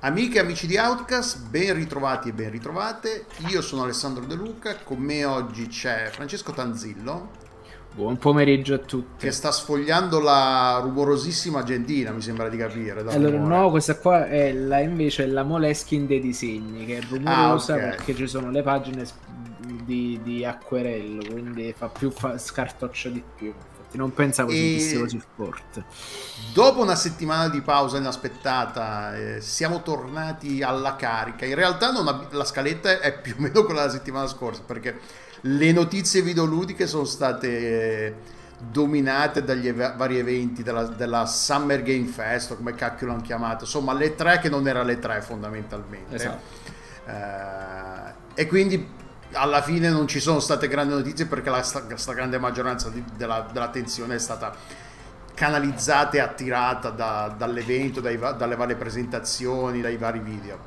Amiche e amici di Outcast, ben ritrovati e ben ritrovate. Io sono Alessandro De Luca, con me oggi c'è Francesco Tanzillo Buon pomeriggio a tutti. che sta sfogliando la rumorosissima agendina, mi sembra di capire. Allora, rumore. no, questa qua è la, invece è la Moleskin dei disegni, che è rumorosa Ah, ok. perché ci sono le pagine di, di acquerello, quindi fa più fa- scartoccia di più. Infatti, non pensavo E- sentisse così forte. Dopo una settimana di pausa inaspettata, eh, siamo tornati alla carica. In realtà non ab- la scaletta è più o meno quella della settimana scorsa, perché le notizie videoludiche sono state eh, dominate dagli eve- vari eventi della, della Summer Game Fest, o come cacchio l'hanno chiamato, insomma le tre che non era le tre fondamentalmente. Esatto. Eh, e quindi alla fine non ci sono state grandi notizie perché la stragrande maggioranza di- della- dell'attenzione è stata canalizzata e attirata da- dall'evento, dai dalle varie presentazioni, dai vari video.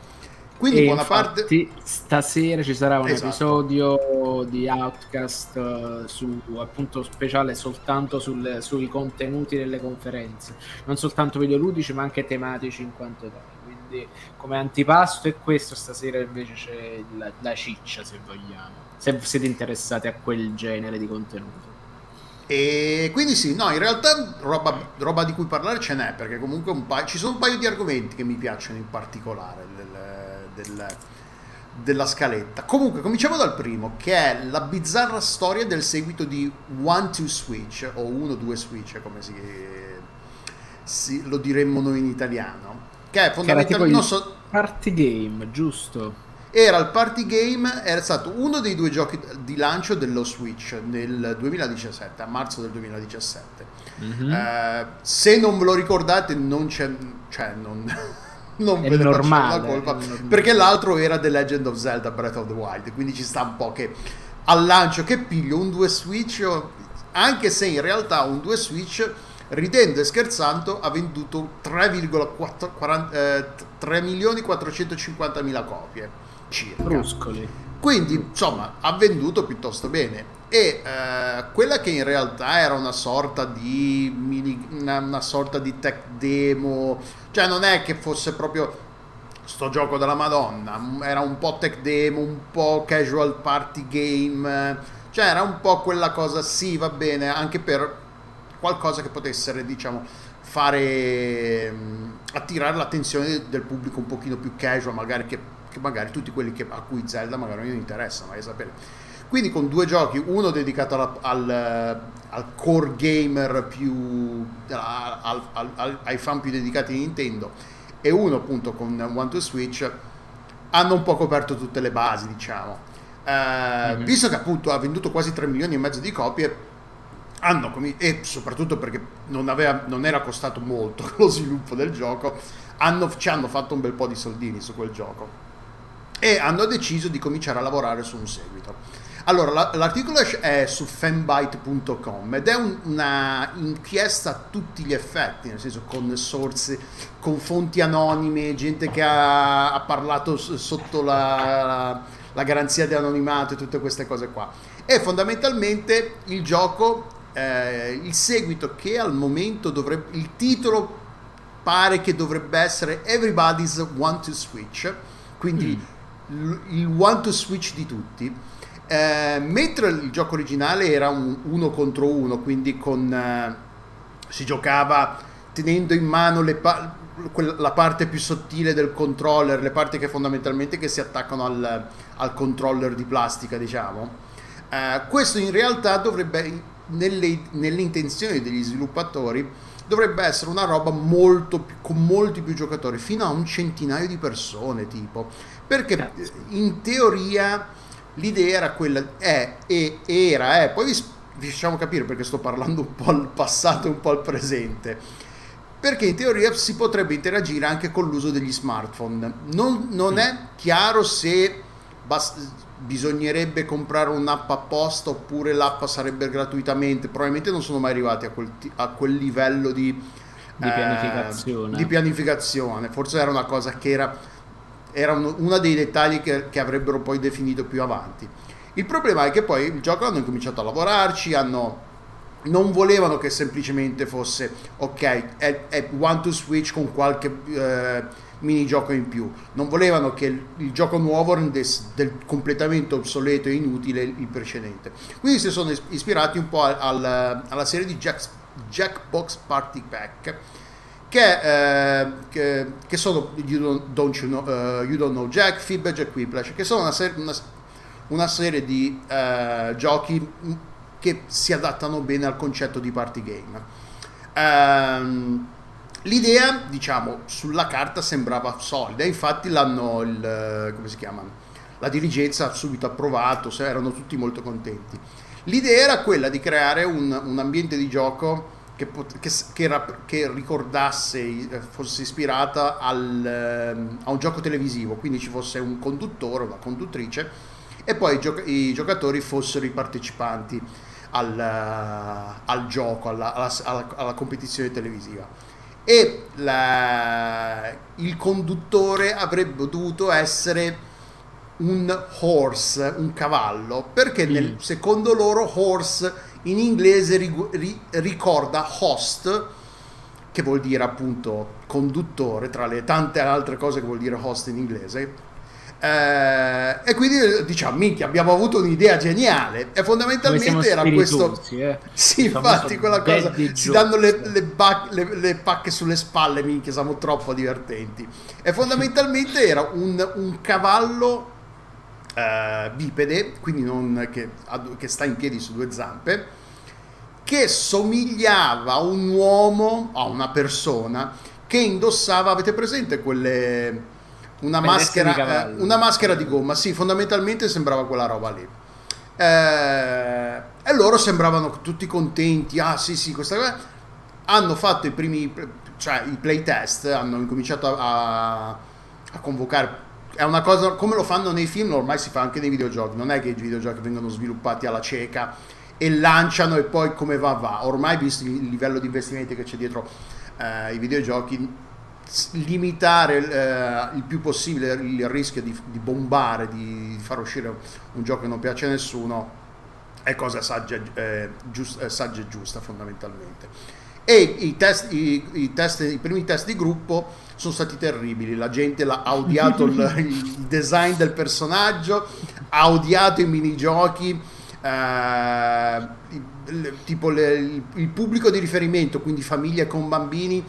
Quindi E buona parte... stasera ci sarà un Esatto. episodio di Outcast eh, su appunto speciale soltanto sul- sui contenuti delle conferenze, non soltanto videoludici ma anche tematici in quanto tali. Quindi come antipasto è questo, stasera invece c'è la, la ciccia se vogliamo, se siete interessati a quel genere di contenuto. E quindi sì, no, in realtà roba, roba di cui parlare ce n'è, perché comunque un paio- ci sono un paio di argomenti che mi piacciono in particolare del- del- della scaletta. Comunque, cominciamo dal primo, che è la bizzarra storia del seguito di One to Switch, o 1-2 Switch, come si, si- lo diremmo noi in italiano, che è fondamentalmente... so- party game, giusto? era il party game, era stato uno dei due giochi di lancio dello Switch nel 2017, a marzo del 2017. Mhm. Eh, se non ve lo ricordate, non c'è, cioè, non, non È ve ne normale, la colpa, perché l'altro era The Legend of Zelda Breath of the Wild, quindi ci sta un po' che al lancio che piglio un 2 Switch, anche se in realtà un 2 Switch, ridendo e scherzando, ha venduto 3,4 eh, 3 milioni 450 mila copie circa. Bruscoli. Quindi, insomma, ha venduto piuttosto bene. E eh, quella che in realtà era una sorta di mini, una, una sorta di tech demo, cioè non è che fosse proprio sto gioco della Madonna, era un po' tech demo, un po' casual party game, cioè era un po' quella cosa, sì, va bene, anche per qualcosa che potesse, diciamo, fare attirare l'attenzione del pubblico un pochino più casual, magari che, che magari tutti quelli che- a cui Zelda magari non interessa, vai a sapere. Quindi con due giochi, uno dedicato alla- al, al core gamer più al- al- ai fan più dedicati di Nintendo e uno appunto con One to Switch hanno un po' coperto tutte le basi, diciamo. Eh, Mhm. Visto che appunto ha venduto quasi 3 milioni e mezzo di copie, hanno comi- e soprattutto perché non, aveva- non era costato molto lo sviluppo del gioco, hanno- ci hanno fatto un bel po' di soldini su quel gioco e hanno deciso di cominciare a lavorare su un seguito. Allora, la- l'articolo è su fanbyte.com ed è un- una inchiesta a tutti gli effetti, nel senso con source, con fonti anonime, gente che ha, ha parlato sotto la, la garanzia di anonimato e tutte queste cose qua. E fondamentalmente il gioco, eh, il seguito che al momento dovrebbe, il titolo pare che dovrebbe essere Everybody's Want to Switch, quindi l- il want to switch di tutti. Eh, mentre il gioco originale era un uno contro uno, quindi con, eh, si giocava tenendo in mano pa- la parte più sottile del controller, le parti che fondamentalmente che si attaccano al, al controller di plastica, diciamo. Eh, questo in realtà dovrebbe, nelle, nelle intenzioni degli sviluppatori, dovrebbe essere una roba molto più, con molti più giocatori, fino a un centinaio di persone, tipo. Perché eh, in teoria l'idea era quella, è, e era, è, poi vi, vi facciamo capire perché sto parlando un po' al passato e un po' al presente. Perché in teoria si potrebbe interagire anche con l'uso degli smartphone. Non, non è chiaro se bas- bisognerebbe comprare un'app apposta oppure l'app sarebbe gratuitamente. Probabilmente non sono mai arrivati a quel, ti- a quel livello di, Di eh, pianificazione. di pianificazione. Forse era una cosa che era era uno, uno dei dettagli che, che avrebbero poi definito più avanti. Il problema è che poi il gioco hanno incominciato a lavorarci, hanno non volevano che semplicemente fosse ok, è, è one to switch con qualche eh, minigioco in più. Non volevano che il, il gioco nuovo rendesse completamente obsoleto e inutile il precedente. Quindi si sono ispirati un po' al, al, alla serie di Jack, Jackbox Party Pack. Che, eh, che, che, sono you don't, don't you, know, uh, you, don't, know, Jack, Fib e Jack che sono una, ser- una, una serie di uh, giochi che si adattano bene al concetto di party game. Um, l'idea, diciamo, sulla carta sembrava solida, infatti l'hanno, il, come si chiama, la dirigenza ha subito approvato, erano tutti molto contenti. L'idea era quella di creare un, un ambiente di gioco che, che, che, che, ricordasse, eh, fosse ispirata al, ehm, a un gioco televisivo, quindi ci fosse un conduttore, una conduttrice e poi i, gioc- i giocatori fossero i partecipanti al, al gioco, alla, alla, alla, competizione televisiva. E la, il conduttore avrebbe dovuto essere un horse, un cavallo, perché nel, mm. secondo loro horse in inglese ri, ri, ricorda host, che vuol dire appunto conduttore, tra le tante altre cose che vuol dire host in inglese, eh, e quindi diciamo, minchia, abbiamo avuto un'idea geniale. E fondamentalmente era questo. Eh? Sì, infatti, quella cosa. Si danno le, le, bac- le, le, pacche sulle spalle, minchia, siamo troppo divertenti. E fondamentalmente era un, un cavallo eh, bipede, quindi non, che, che sta in piedi su due zampe, che somigliava a un uomo, a una persona che indossava. Avete presente quelle una maschera, eh, una maschera di gomma, sì, fondamentalmente sembrava quella roba lì. Eh, e loro sembravano tutti contenti, ah sì sì, questa cosa. Hanno fatto i primi, cioè i playtest, hanno incominciato a, a convocare è una cosa come lo fanno nei film, ormai si fa anche nei videogiochi. Non è che i videogiochi vengono sviluppati alla cieca e lanciano e poi come va va. Ormai, visto il livello di investimenti che c'è dietro eh, i videogiochi, limitare eh, il più possibile il rischio di, di bombare, di, far uscire un gioco che non piace a nessuno è cosa saggia, eh, giust, eh, saggia e giusta fondamentalmente. E i, test, i, i, test, i, primi test di gruppo sono stati terribili, la gente ha odiato il, il, design del personaggio, ha odiato i minigiochi, eh, tipo le, il, pubblico di riferimento, quindi famiglie con bambini,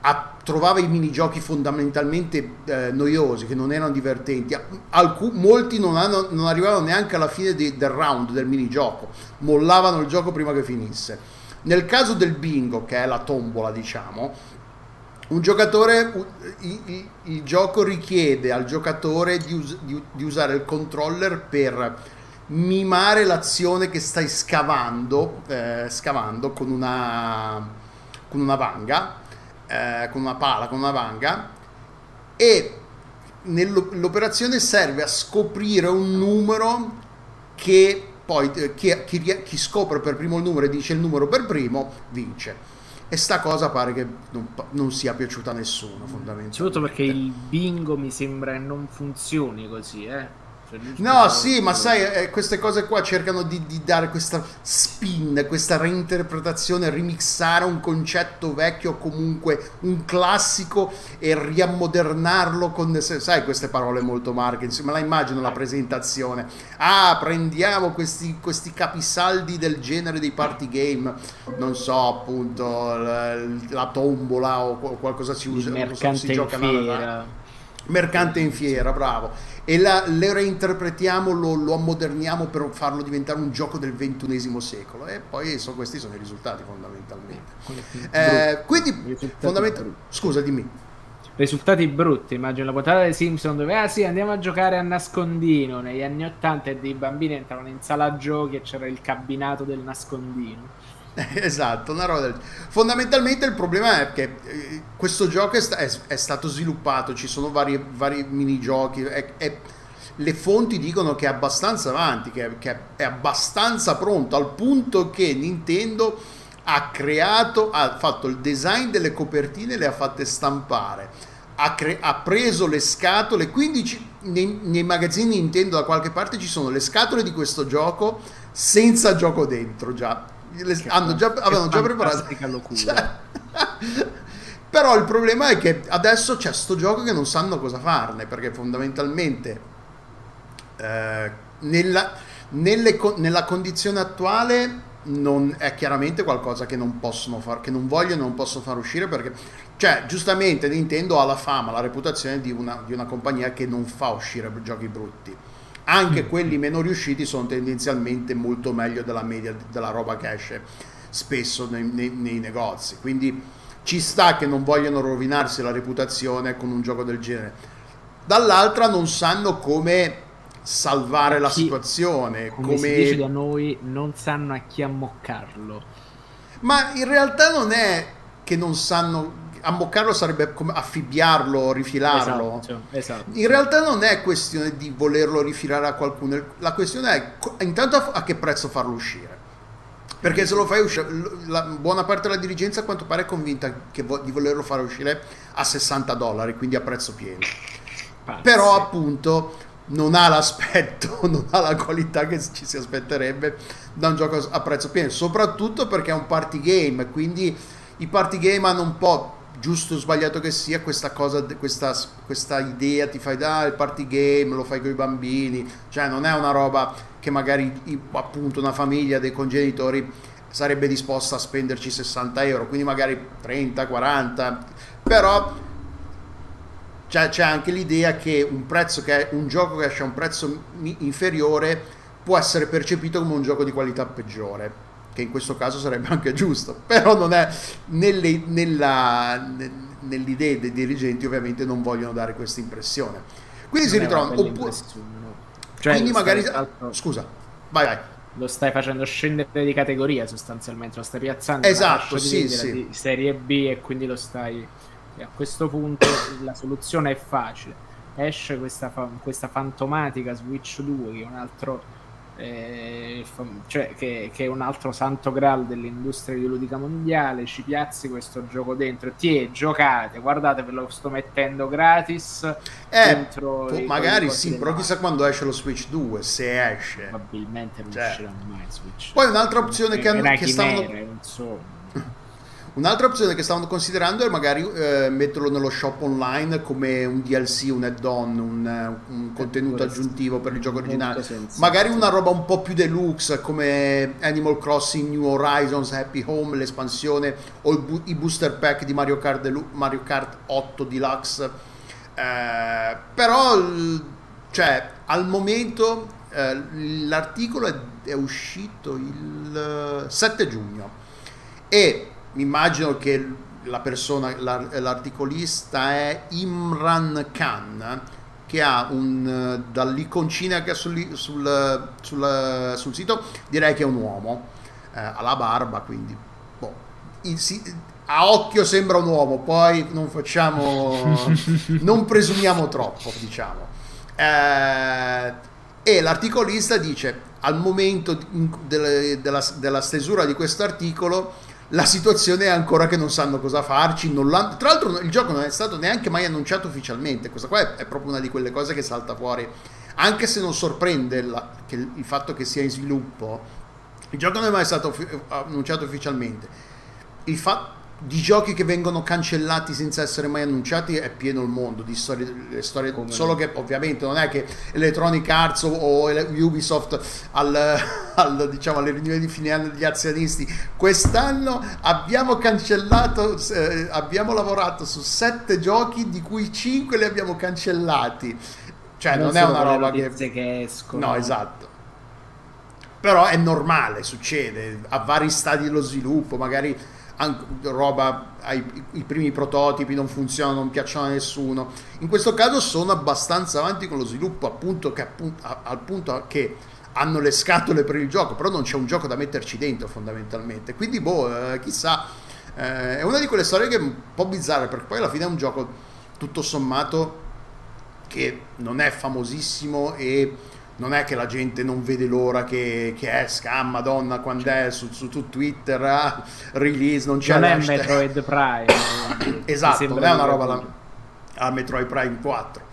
a, trovava i minigiochi fondamentalmente eh, noiosi, che non erano divertenti. Alcun, molti non, hanno, non, arrivavano neanche alla fine di, del round del minigioco, mollavano il gioco prima che finisse. Nel caso del bingo, che è la tombola, diciamo, un giocatore, il, il, il gioco richiede al giocatore di, us, di, di usare il controller per mimare l'azione che stai scavando, eh, scavando con una, con una vanga eh, con una pala, con una vanga e l'operazione serve a scoprire un numero che poi eh, chi, chi, chi, scopre per primo il numero e dice il numero per primo vince. E sta cosa pare che non, non sia piaciuta a nessuno, fondamentalmente. Soprattutto perché il bingo mi sembra non funzioni così, eh. Cioè, no, sì, ma sai, eh, queste cose qua cercano di, di, dare questa spin, questa reinterpretazione, remixare un concetto vecchio, comunque un classico e riammodernarlo con, sai, queste parole molto marche. Me la immagino la presentazione. Ah, prendiamo questi, questi capisaldi del genere dei party game, non so, appunto, la, la tombola o qualcosa si usa. Si gioca in fiera. Mercante in fiera, bravo e la, le reinterpretiamo, lo, lo, ammoderniamo per farlo diventare un gioco del ventunesimo secolo. E poi so, questi sono i risultati fondamentalmente. Eh, quindi fondamentalmente... Scusa, dimmi. Risultati brutti, immagino la puntata dei Simpson dove ah sì andiamo a giocare a nascondino negli anni 80 e dei bambini entravano in sala giochi e c'era il cabinato del nascondino esatto, una roba del... Fondamentalmente il problema è che eh, questo gioco è, sta- è, è, stato sviluppato, ci sono vari, vari minigiochi, è, le fonti dicono che è abbastanza avanti, che, che è abbastanza pronto, al punto che Nintendo ha creato, ha fatto il design delle copertine le ha fatte stampare ha, cre- ha preso le scatole, quindi ci- nei, nei magazzini Nintendo da qualche parte ci sono le scatole di questo gioco senza gioco dentro già. Le- hanno già, avevano già preparato. Cioè- Però il problema è che adesso c'è sto gioco che non sanno cosa farne, perché fondamentalmente eh, nella, nelle nella condizione attuale non è chiaramente qualcosa che non possono far, che non vogliono e non possono far uscire perché, cioè, giustamente Nintendo ha la fama, la reputazione di una, di una compagnia che non fa uscire giochi brutti. Anche quelli meno riusciti sono tendenzialmente molto meglio della media della roba che esce spesso nei, nei- nei negozi. Quindi ci sta che non vogliono rovinarsi la reputazione con un gioco del genere. Dall'altra non sanno come salvare la Chi- situazione, Come, come, si dice da noi, non sanno a chi ammoccarlo. Ma in realtà non è che non sanno ammoccarlo sarebbe come affibbiarlo, rifilarlo. Esatto, esatto. In realtà non è questione di volerlo rifilare a qualcuno, la questione è intanto a, che prezzo farlo uscire. Perché se lo fai uscire, la, buona parte della dirigenza a quanto pare è convinta vo- di volerlo fare uscire a 60 dollari, quindi a prezzo pieno. Pazzi. Però appunto non ha l'aspetto, non ha la qualità che ci si aspetterebbe da un gioco a prezzo pieno, soprattutto perché è un party game, quindi i party game hanno un po', giusto o sbagliato che sia, questa cosa, questa, questa idea, ti fai da il party game, lo fai con i bambini, cioè non è una roba che magari appunto una famiglia dei congenitori sarebbe disposta a spenderci 60 euro, quindi magari 30, 40, però c'è, c'è anche l'idea che un prezzo che un gioco che esce a un prezzo inferiore può essere percepito come un gioco di qualità peggiore che in questo caso sarebbe anche giusto però non è nelle, nella, ne- nell'idea dei dirigenti ovviamente non vogliono dare questa impressione quindi si Non una ritrovano oppure. Cioè, quindi magari l'altro, scusa vai vai lo stai facendo scendere di categoria sostanzialmente, lo stai piazzando Esatto, sì, sì. di serie B e quindi lo stai e a questo punto la soluzione è facile. Esce questa, fa- questa fantomatica Switch 2 che è un altro eh, cioè che, che è un altro santo graal dell'industria videoludica mondiale, ci piazzi questo gioco dentro, ti giocate, guardate ve lo sto mettendo gratis eh, i- magari sì però chissà quando esce lo Switch 2 se esce probabilmente non Cioè. uscirà mai Switch Poi un'altra opzione che È hanno- che stavano- chimera, sogno. Un'altra opzione che stavano considerando è magari eh, metterlo nello shop online come un DLC, un add-on, un, eh, un contenuto aggiuntivo per il gioco originale. Magari una roba un po' più deluxe come Animal Crossing New Horizons, Happy Home, l'espansione o bu- i booster pack di Mario Kart, Delu- Mario Kart 8 Deluxe. Eh, però, cioè, al momento eh, l'articolo è, è uscito il eh, 7 giugno e mi immagino che la persona, l'ar- l'articolista è Imran Khan che ha un dall'iconcina che ha sul, sul, sul- sul sito direi che è un uomo eh, ha la barba quindi boh, il- si- a occhio sembra un uomo poi non facciamo non presumiamo troppo diciamo. Eh, e l'articolista dice al momento in- delle- della, della stesura di questo articolo la situazione è ancora che non sanno cosa farci l'hanno- tra l'altro il gioco non è stato neanche mai annunciato ufficialmente questa qua è, è proprio una di quelle cose che salta fuori. Anche se non sorprende la- il, fatto che sia in sviluppo il gioco non è mai stato annunciato ufficialmente. Il fatto di giochi che vengono cancellati senza essere mai annunciati è pieno il mondo di storie, storie solo che ovviamente non è che Electronic Arts o, o Ubisoft al, al, diciamo, alle riunioni di fine anno degli azionisti quest'anno abbiamo cancellato eh, abbiamo lavorato su sette giochi di cui cinque li abbiamo cancellati cioè non, è sono una roba che che escono. No, esatto. Però è normale, succede a vari stadi dello sviluppo, magari roba ai, i primi prototipi non funzionano, non piacciono a nessuno. In questo caso sono abbastanza avanti con lo sviluppo, appunto che appunto, a- al punto che hanno le scatole per il gioco, però non c'è un gioco da metterci dentro fondamentalmente. Quindi boh, eh, chissà, eh, è una di quelle storie che è un po' bizzarre, perché poi alla fine è un gioco tutto sommato che non è famosissimo e non è che la gente non vede l'ora che, che esca, ah, madonna, quando è su, su, su Twitter, ah, release, non c'è non è. Metroid Prime. Esatto, non è una roba la- a Metroid Prime 4.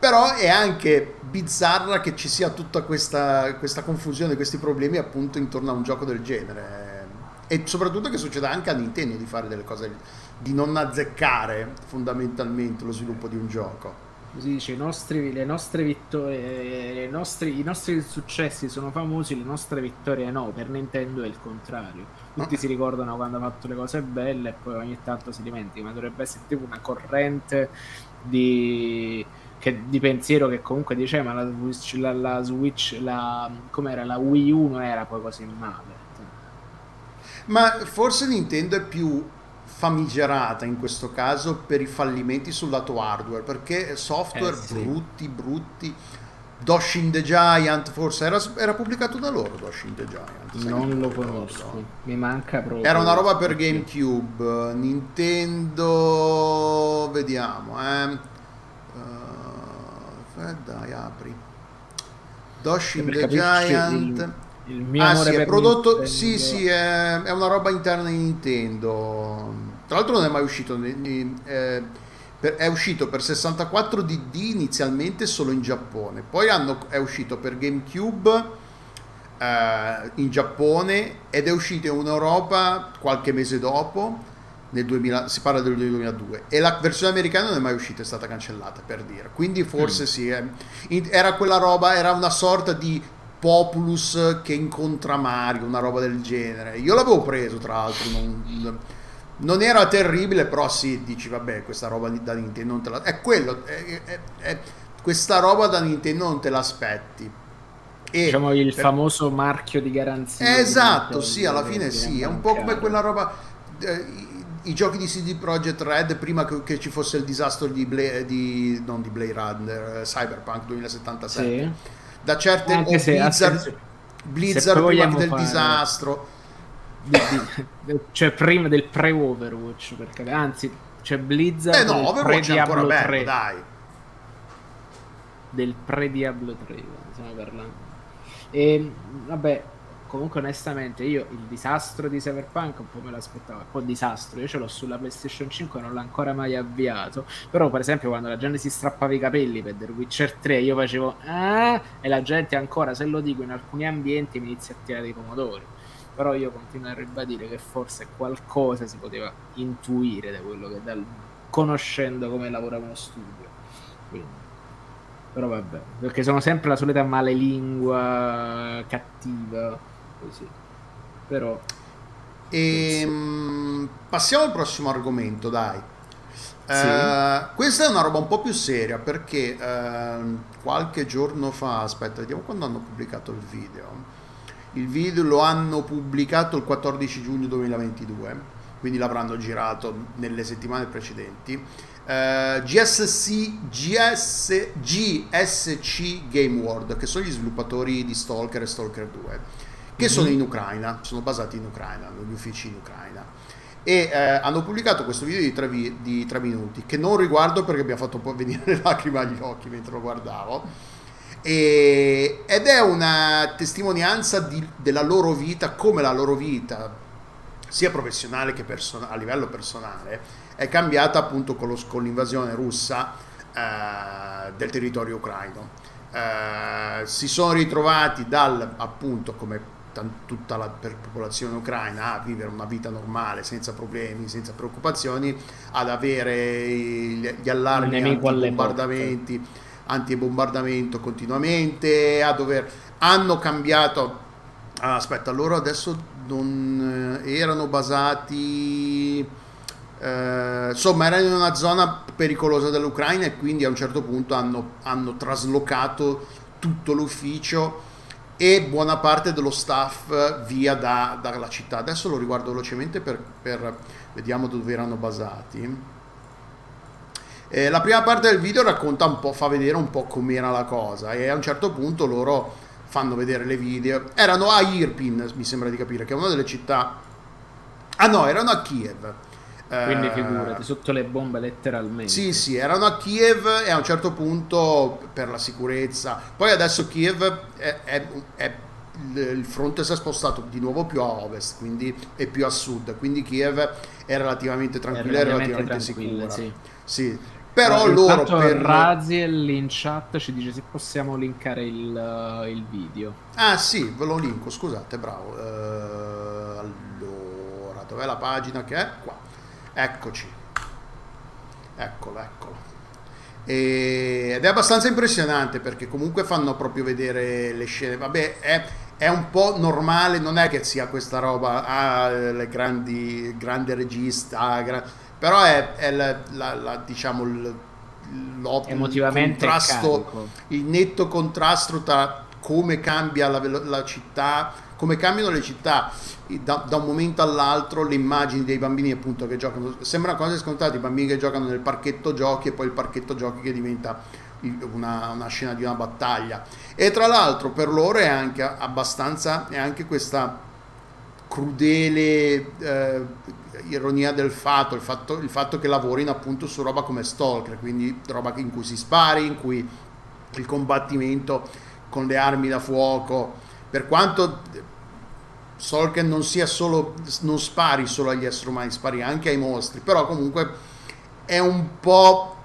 Però è anche bizzarra che ci sia tutta questa, questa confusione, questi problemi appunto intorno a un gioco del genere. E soprattutto che succeda anche a Nintendo di fare delle cose, di non azzeccare fondamentalmente lo sviluppo di un gioco. Così dice, nostri, le nostre vittorie, le nostri, i nostri successi sono famosi, le nostre vittorie no. Per Nintendo è il contrario. Tutti si ricordano quando ha fatto le cose belle e poi ogni tanto si dimentica. Ma dovrebbe essere tipo una corrente di, che- di pensiero che comunque dice, ma la Switch, la, la Switch, la, com'era, la Wii U non era poi così male. Ma forse Nintendo è più famigerata in questo caso per i fallimenti sul lato hardware, perché software Eh, sì. brutti, brutti. Doshin the Giant, forse era, era pubblicato da loro Doshin the Giant. Non lo conosco, mi manca proprio. Era una roba per GameCube, Nintendo, vediamo, eh. Uh, dai, apri. Doshin Per the Giant. il, il mio Ah amore sì, è prodotto, Nintendo- sì sì, è, è una roba interna di Nintendo. Tra l'altro non è mai uscito, eh, per- è uscito per 64 DD inizialmente solo in Giappone, poi hanno- è uscito per GameCube eh, in Giappone ed è uscito in Europa qualche mese dopo, nel 2000, si parla del 2002, e la versione americana non è mai uscita, è stata cancellata per dire. Quindi forse sì, eh, era quella roba, era una sorta di Populus che incontra Mario, una roba del genere. Io l'avevo preso tra l'altro, non, non era terribile, però sì, dici vabbè, questa roba di- da Nintendo non te la... È quello, è- è- è- questa roba da Nintendo non te l'aspetti. E diciamo il per- famoso marchio di garanzia. di esatto, Nintendo, sì, alla fine sì, è un po' come quella roba... eh, i, i giochi di CD Projekt Red prima che, che ci fosse il disastro di, Bla- di non di Blade Runner, eh, Cyberpunk 2077. Sì. Da certe Anche o se Blizzard, senso- Blizzard se prima del fare- disastro. Di- di- cioè prima del pre-Overwatch, per capire. anzi, c'è Blizzard Eh no, del Overwatch è ancora bello, 3, dai. del pre-Diablo 3, stiamo parlando. E vabbè, comunque onestamente io il disastro di Cyberpunk un po' me l'aspettavo, un po' disastro, io ce l'ho sulla PlayStation 5 non l'ho ancora mai avviato, però per esempio quando la gente si strappava i capelli per The Witcher 3 io facevo ah e la gente ancora se lo dico in alcuni ambienti mi inizia a tirare i pomodori. Però io continuo a ribadire che forse qualcosa si poteva intuire da quello che dal conoscendo come lavora uno studio. Quindi però vabbè, perché sono sempre la solita malelingua cattiva, così. Però E, mm, passiamo al prossimo argomento, dai. Sì. Eh, questa è una roba un po' più seria perché ehm, qualche giorno fa, aspetta, vediamo quando hanno pubblicato il video. Il video lo hanno pubblicato il 14 giugno 2022, quindi l'avranno girato nelle settimane precedenti. Eh, GSC, GS, GSC Game World, che sono gli sviluppatori di Stalker e Stalker 2, che Mhm. sono in Ucraina, sono basati in Ucraina, hanno gli uffici in Ucraina. E eh, hanno pubblicato questo video di tre, vi- di tre minuti, che non riguardo perché mi ha fatto un po' venire le lacrime agli occhi mentre lo guardavo. E- ed è una testimonianza di- della loro vita, come la loro vita, sia professionale che person- a livello personale, è cambiata appunto con, lo- con l'invasione russa eh, del territorio ucraino. Eh, si sono ritrovati dal appunto come tutta la popolazione ucraina a vivere una vita normale senza problemi, senza preoccupazioni, ad avere i- gli allarmi nemico alle antibombardamenti, antibombardamento continuamente, a dover hanno cambiato ah, aspetta, loro adesso non eh, erano basati eh, insomma erano in una zona pericolosa dell'Ucraina e quindi a un certo punto hanno, hanno traslocato tutto l'ufficio e buona parte dello staff via da- dalla città. Adesso lo riguardo velocemente per, per- vediamo dove erano basati. Eh, la prima parte del video racconta un po', fa vedere un po' com'era la cosa e a un certo punto loro fanno vedere le video. Erano a Irpin, mi sembra di capire, che è una delle città... Ah no, erano a Kiev. quindi Eh, figurati, sotto le bombe letteralmente. sì, sì, erano a Kiev e a un certo punto per la sicurezza. Poi adesso Kiev è, è- è- il fronte si è spostato di nuovo più a ovest, quindi è più a sud, quindi Kiev è relativamente tranquilla e relativamente relativamente sicura. sì. Sì, Però Eh, loro per... Raziel in chat ci dice se possiamo linkare il, eh, il video. Ah sì, ve lo linko, scusate, bravo. Eh, allora, dov'è la pagina che è? Qua. Eccoci. Eccolo, eccolo. E- ed è abbastanza impressionante perché comunque fanno proprio vedere le scene. Vabbè, è, è un po' normale, non è che sia questa roba, ah, le grandi, grande regista, ah, gra- però è, è la, la- la- diciamo il, Emotivamente contrasto il netto contrasto tra come cambia la, la città, come cambiano le città da, da un momento all'altro, le immagini dei bambini appunto che giocano, sembra cose scontate, i bambini che giocano nel parchetto giochi e poi il parchetto giochi che diventa una, una scena di una battaglia. E tra l'altro per loro è anche abbastanza, è anche questa crudele eh, ironia del fatto il, fatto, il fatto che lavorino appunto su roba come Stalker, quindi roba in cui si spari, in cui il combattimento con le armi da fuoco, per quanto Stalker non sia solo, non spari solo agli esseri umani, spari anche ai mostri, però comunque è un po'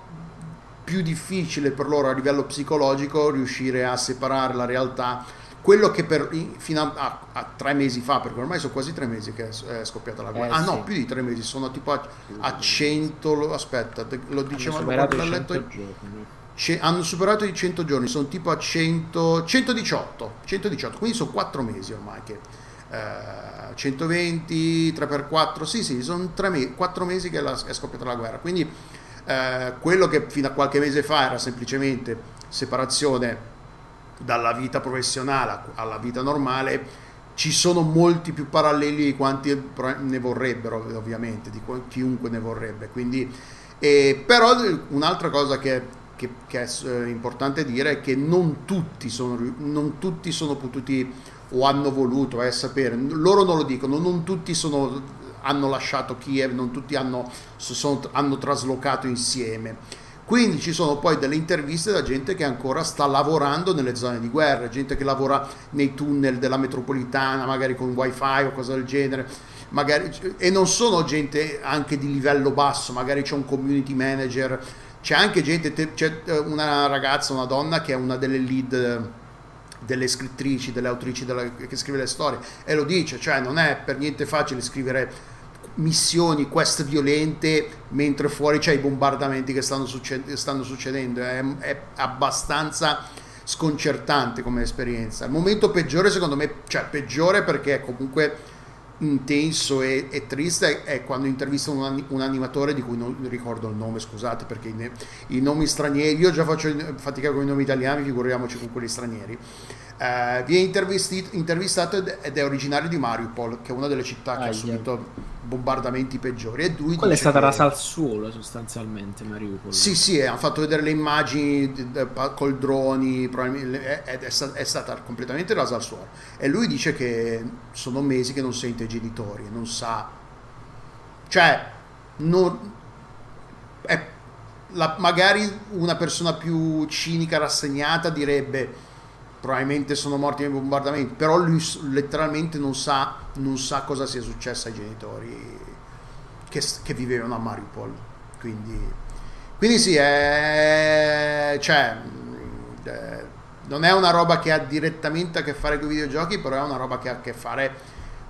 più difficile per loro a livello psicologico riuscire a separare la realtà quello che per, in- fino a, a- a tre mesi fa, perché ormai sono quasi tre mesi che è, scoppiata la guerra. Eh, ah no, sì. più di tre mesi, sono tipo a, a 100, lo- aspetta, lo dicevano l'ho letto- 100 giorni. ce- hanno superato i 100 giorni, sono tipo a 100, 118, 118, quindi sono 4 mesi ormai che eh, 120, 3x4, sì sì, sono 4 mesi che la- è scoppiata la guerra, quindi eh, quello che fino a qualche mese fa era semplicemente separazione dalla vita professionale alla vita normale, ci sono molti più paralleli di quanti ne vorrebbero, ovviamente, di chiunque ne vorrebbe. Quindi, eh, però un'altra cosa che, che- che è eh, importante dire è che non tutti sono, non tutti sono potuti o hanno voluto eh, sapere, loro non lo dicono, non tutti sono, hanno lasciato Kiev, non tutti hanno, sono- hanno traslocato insieme. Quindi ci sono poi delle interviste da gente che ancora sta lavorando nelle zone di guerra, gente che lavora nei tunnel della metropolitana, magari con wifi o cose del genere, magari, e non sono gente anche di livello basso, magari c'è un community manager, c'è anche gente, te- c'è eh, una ragazza, una donna che è una delle lead eh, delle scrittrici, delle autrici della- che scrive le storie e lo dice, cioè non è per niente facile scrivere missioni, quest violente mentre fuori c'è i bombardamenti che stanno, succe- stanno succedendo, è, è abbastanza sconcertante come esperienza. Il momento peggiore secondo me, cioè peggiore perché è comunque intenso e, e triste è quando intervista un, un animatore di cui non ricordo il nome, scusate perché i, i nomi stranieri, io già faccio fatica con i nomi italiani, figuriamoci con quelli stranieri. Eh, viene intervistato ed è originario di Mariupol, che è una delle città che ha Aia. subito bombardamenti peggiori. E lui Quella è stata che- rasa al suolo sostanzialmente Mariupol. sì, sì, hanno fatto vedere le immagini col droni, è, è stata completamente rasa al suolo. E lui dice che sono mesi che non sente i genitori, non sa. Cioè, non, è- la- magari una persona più cinica, rassegnata direbbe probabilmente sono morti nei bombardamenti, però lui letteralmente non sa, non sa cosa sia successo ai genitori che, che vivevano a Mariupol. Quindi, quindi sì, è, cioè, eh, non è una roba che ha direttamente a che fare con i videogiochi, però è una roba che ha a che fare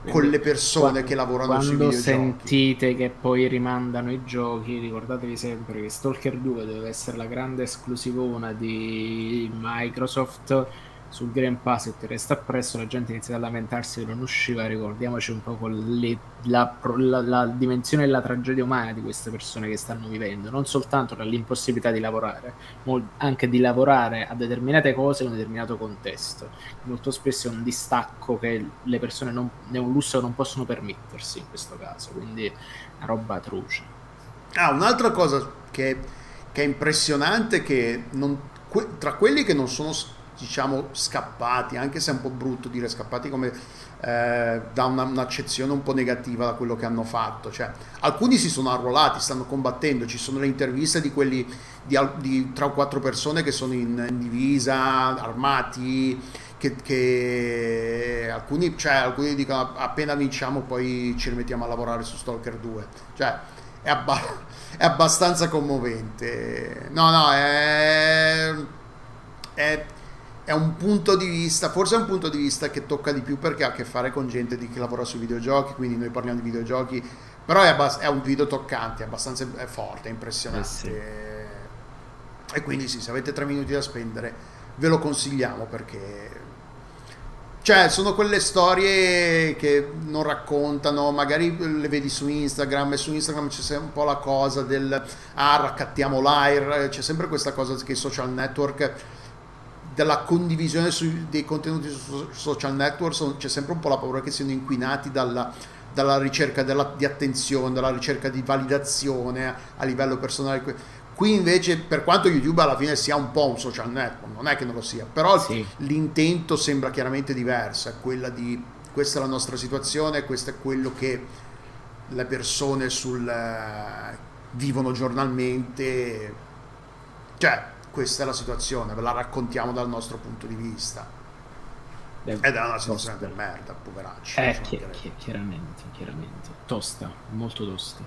con le persone qua- che lavorano sui Quando videogiochi. sentite che poi rimandano i giochi, ricordatevi sempre che Stalker 2 doveva essere la grande esclusivona di Microsoft sul Game Pass e ti resta appresso, la gente inizia a lamentarsi che non usciva, ricordiamoci un po' le- la, la- la dimensione della tragedia umana di queste persone che stanno vivendo, non soltanto dall'impossibilità di lavorare, mol- anche di lavorare a determinate cose in un determinato contesto. Molto spesso è un distacco che le persone non, è un lusso che non possono permettersi in questo caso, quindi una roba atroce. Ah, un'altra cosa che, che è impressionante che non- que- tra quelli che non sono diciamo scappati, anche se è un po' brutto dire scappati come eh, da una- un'accezione un po' negativa da quello che hanno fatto, cioè alcuni si sono arruolati, stanno combattendo, ci sono le interviste di quelli di, di tre o quattro persone che sono in, in divisa, armati, che, che alcuni, cioè, alcuni dicono appena vinciamo poi ci rimettiamo a lavorare su Stalker 2, cioè è, abba- è abbastanza commovente. No, no, è, è, è un punto di vista, forse è un punto di vista che tocca di più perché ha a che fare con gente di, che lavora sui videogiochi, quindi noi parliamo di videogiochi, però è, abbast- è un video toccante, è abbastanza è forte, è impressionante. Eh sì. E quindi sì, se avete tre minuti da spendere, ve lo consigliamo perché cioè, sono quelle storie che non raccontano, magari le vedi su Instagram e su Instagram c'è sempre un po' la cosa del ah, raccattiamo l'air, c'è sempre questa cosa che i social network della condivisione sui- dei contenuti su social network sono- c'è sempre un po' la paura che siano inquinati dalla, dalla ricerca della- di attenzione, dalla ricerca di validazione a, livello personale. Qui invece, per quanto YouTube alla fine sia un po' un social network, non è che non lo sia, però Sì. l'intento sembra chiaramente diverso, è quella di questa è la nostra situazione, questo è quello che le persone sul, eh, vivono giornalmente, cioè questa è la situazione, ve la raccontiamo dal nostro punto di vista Beh, ed è una situazione tosta. del merda, poveracci. Eh, chi- chiaramente, chiaramente. Tosta, molto tosta.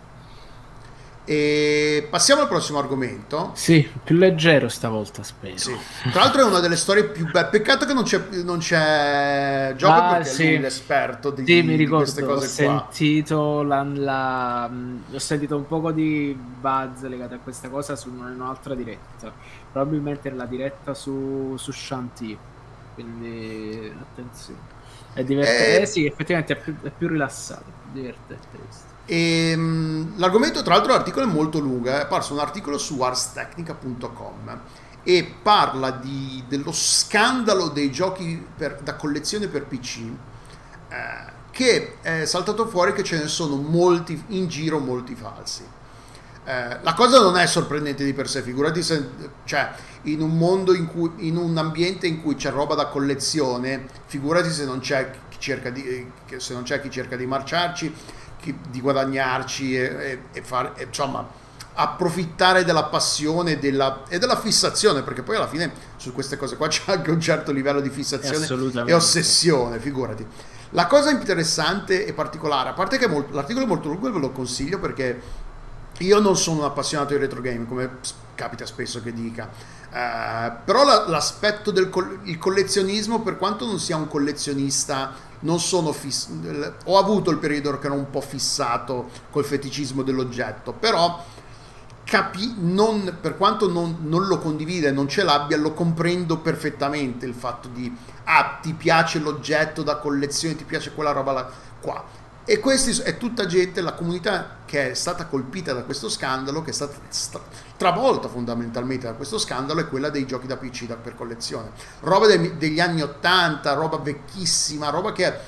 E passiamo al prossimo argomento. Sì, più leggero stavolta, spero. Sì. Tra l'altro è una delle storie più belle. Peccato che non c'è, non c'è Gioco Ah, perché sì. è lui l'esperto di, Sì, mi ricordo, queste ho cose qua. sentito, la, la- mh, ho sentito un poco di buzz legato a questa cosa su un'altra diretta. Probabilmente la diretta su, su Shanti. Quindi attenzione. È divertente. Eh, Eh, sì, effettivamente è più, è più rilassato, è divertente questo. E, mh, l'argomento, tra l'altro, l'articolo è molto lungo. È apparso un articolo su arstechnica.com e parla di- dello scandalo dei giochi per- da collezione per PC. eh, che è saltato fuori che ce ne sono molti in giro, molti falsi. Eh, la cosa non è sorprendente di per sé, figurati se, cioè, in un mondo in cui, in un ambiente in cui c'è roba da collezione, figurati se non c'è chi cerca di, eh, se non c'è chi cerca di marciarci, chi- di guadagnarci e, e- e fare, e, insomma, approfittare della passione della- e della fissazione, perché poi alla fine su queste cose qua c'è anche un certo livello di fissazione e ossessione, figurati. La cosa interessante e particolare, a parte che molto- l'articolo è molto lungo e ve lo consiglio perché io non sono un appassionato di retro game, come capita spesso che dica, Eh, però la- l'aspetto del collezionismo, per quanto non sia un collezionista, non sono fiss- ho avuto il periodo che ero un po' fissato col feticismo dell'oggetto, però capi- non, per quanto non, non lo condivida e non ce l'abbia, lo comprendo perfettamente il fatto di, ah, ti piace l'oggetto da collezione, ti piace quella roba là, qua. E questa è tutta gente, la comunità che è stata colpita da questo scandalo, che è stata sta- travolta fondamentalmente da questo scandalo, è quella dei giochi da PC da- per collezione. Roba dei- degli anni 80, roba vecchissima, roba che è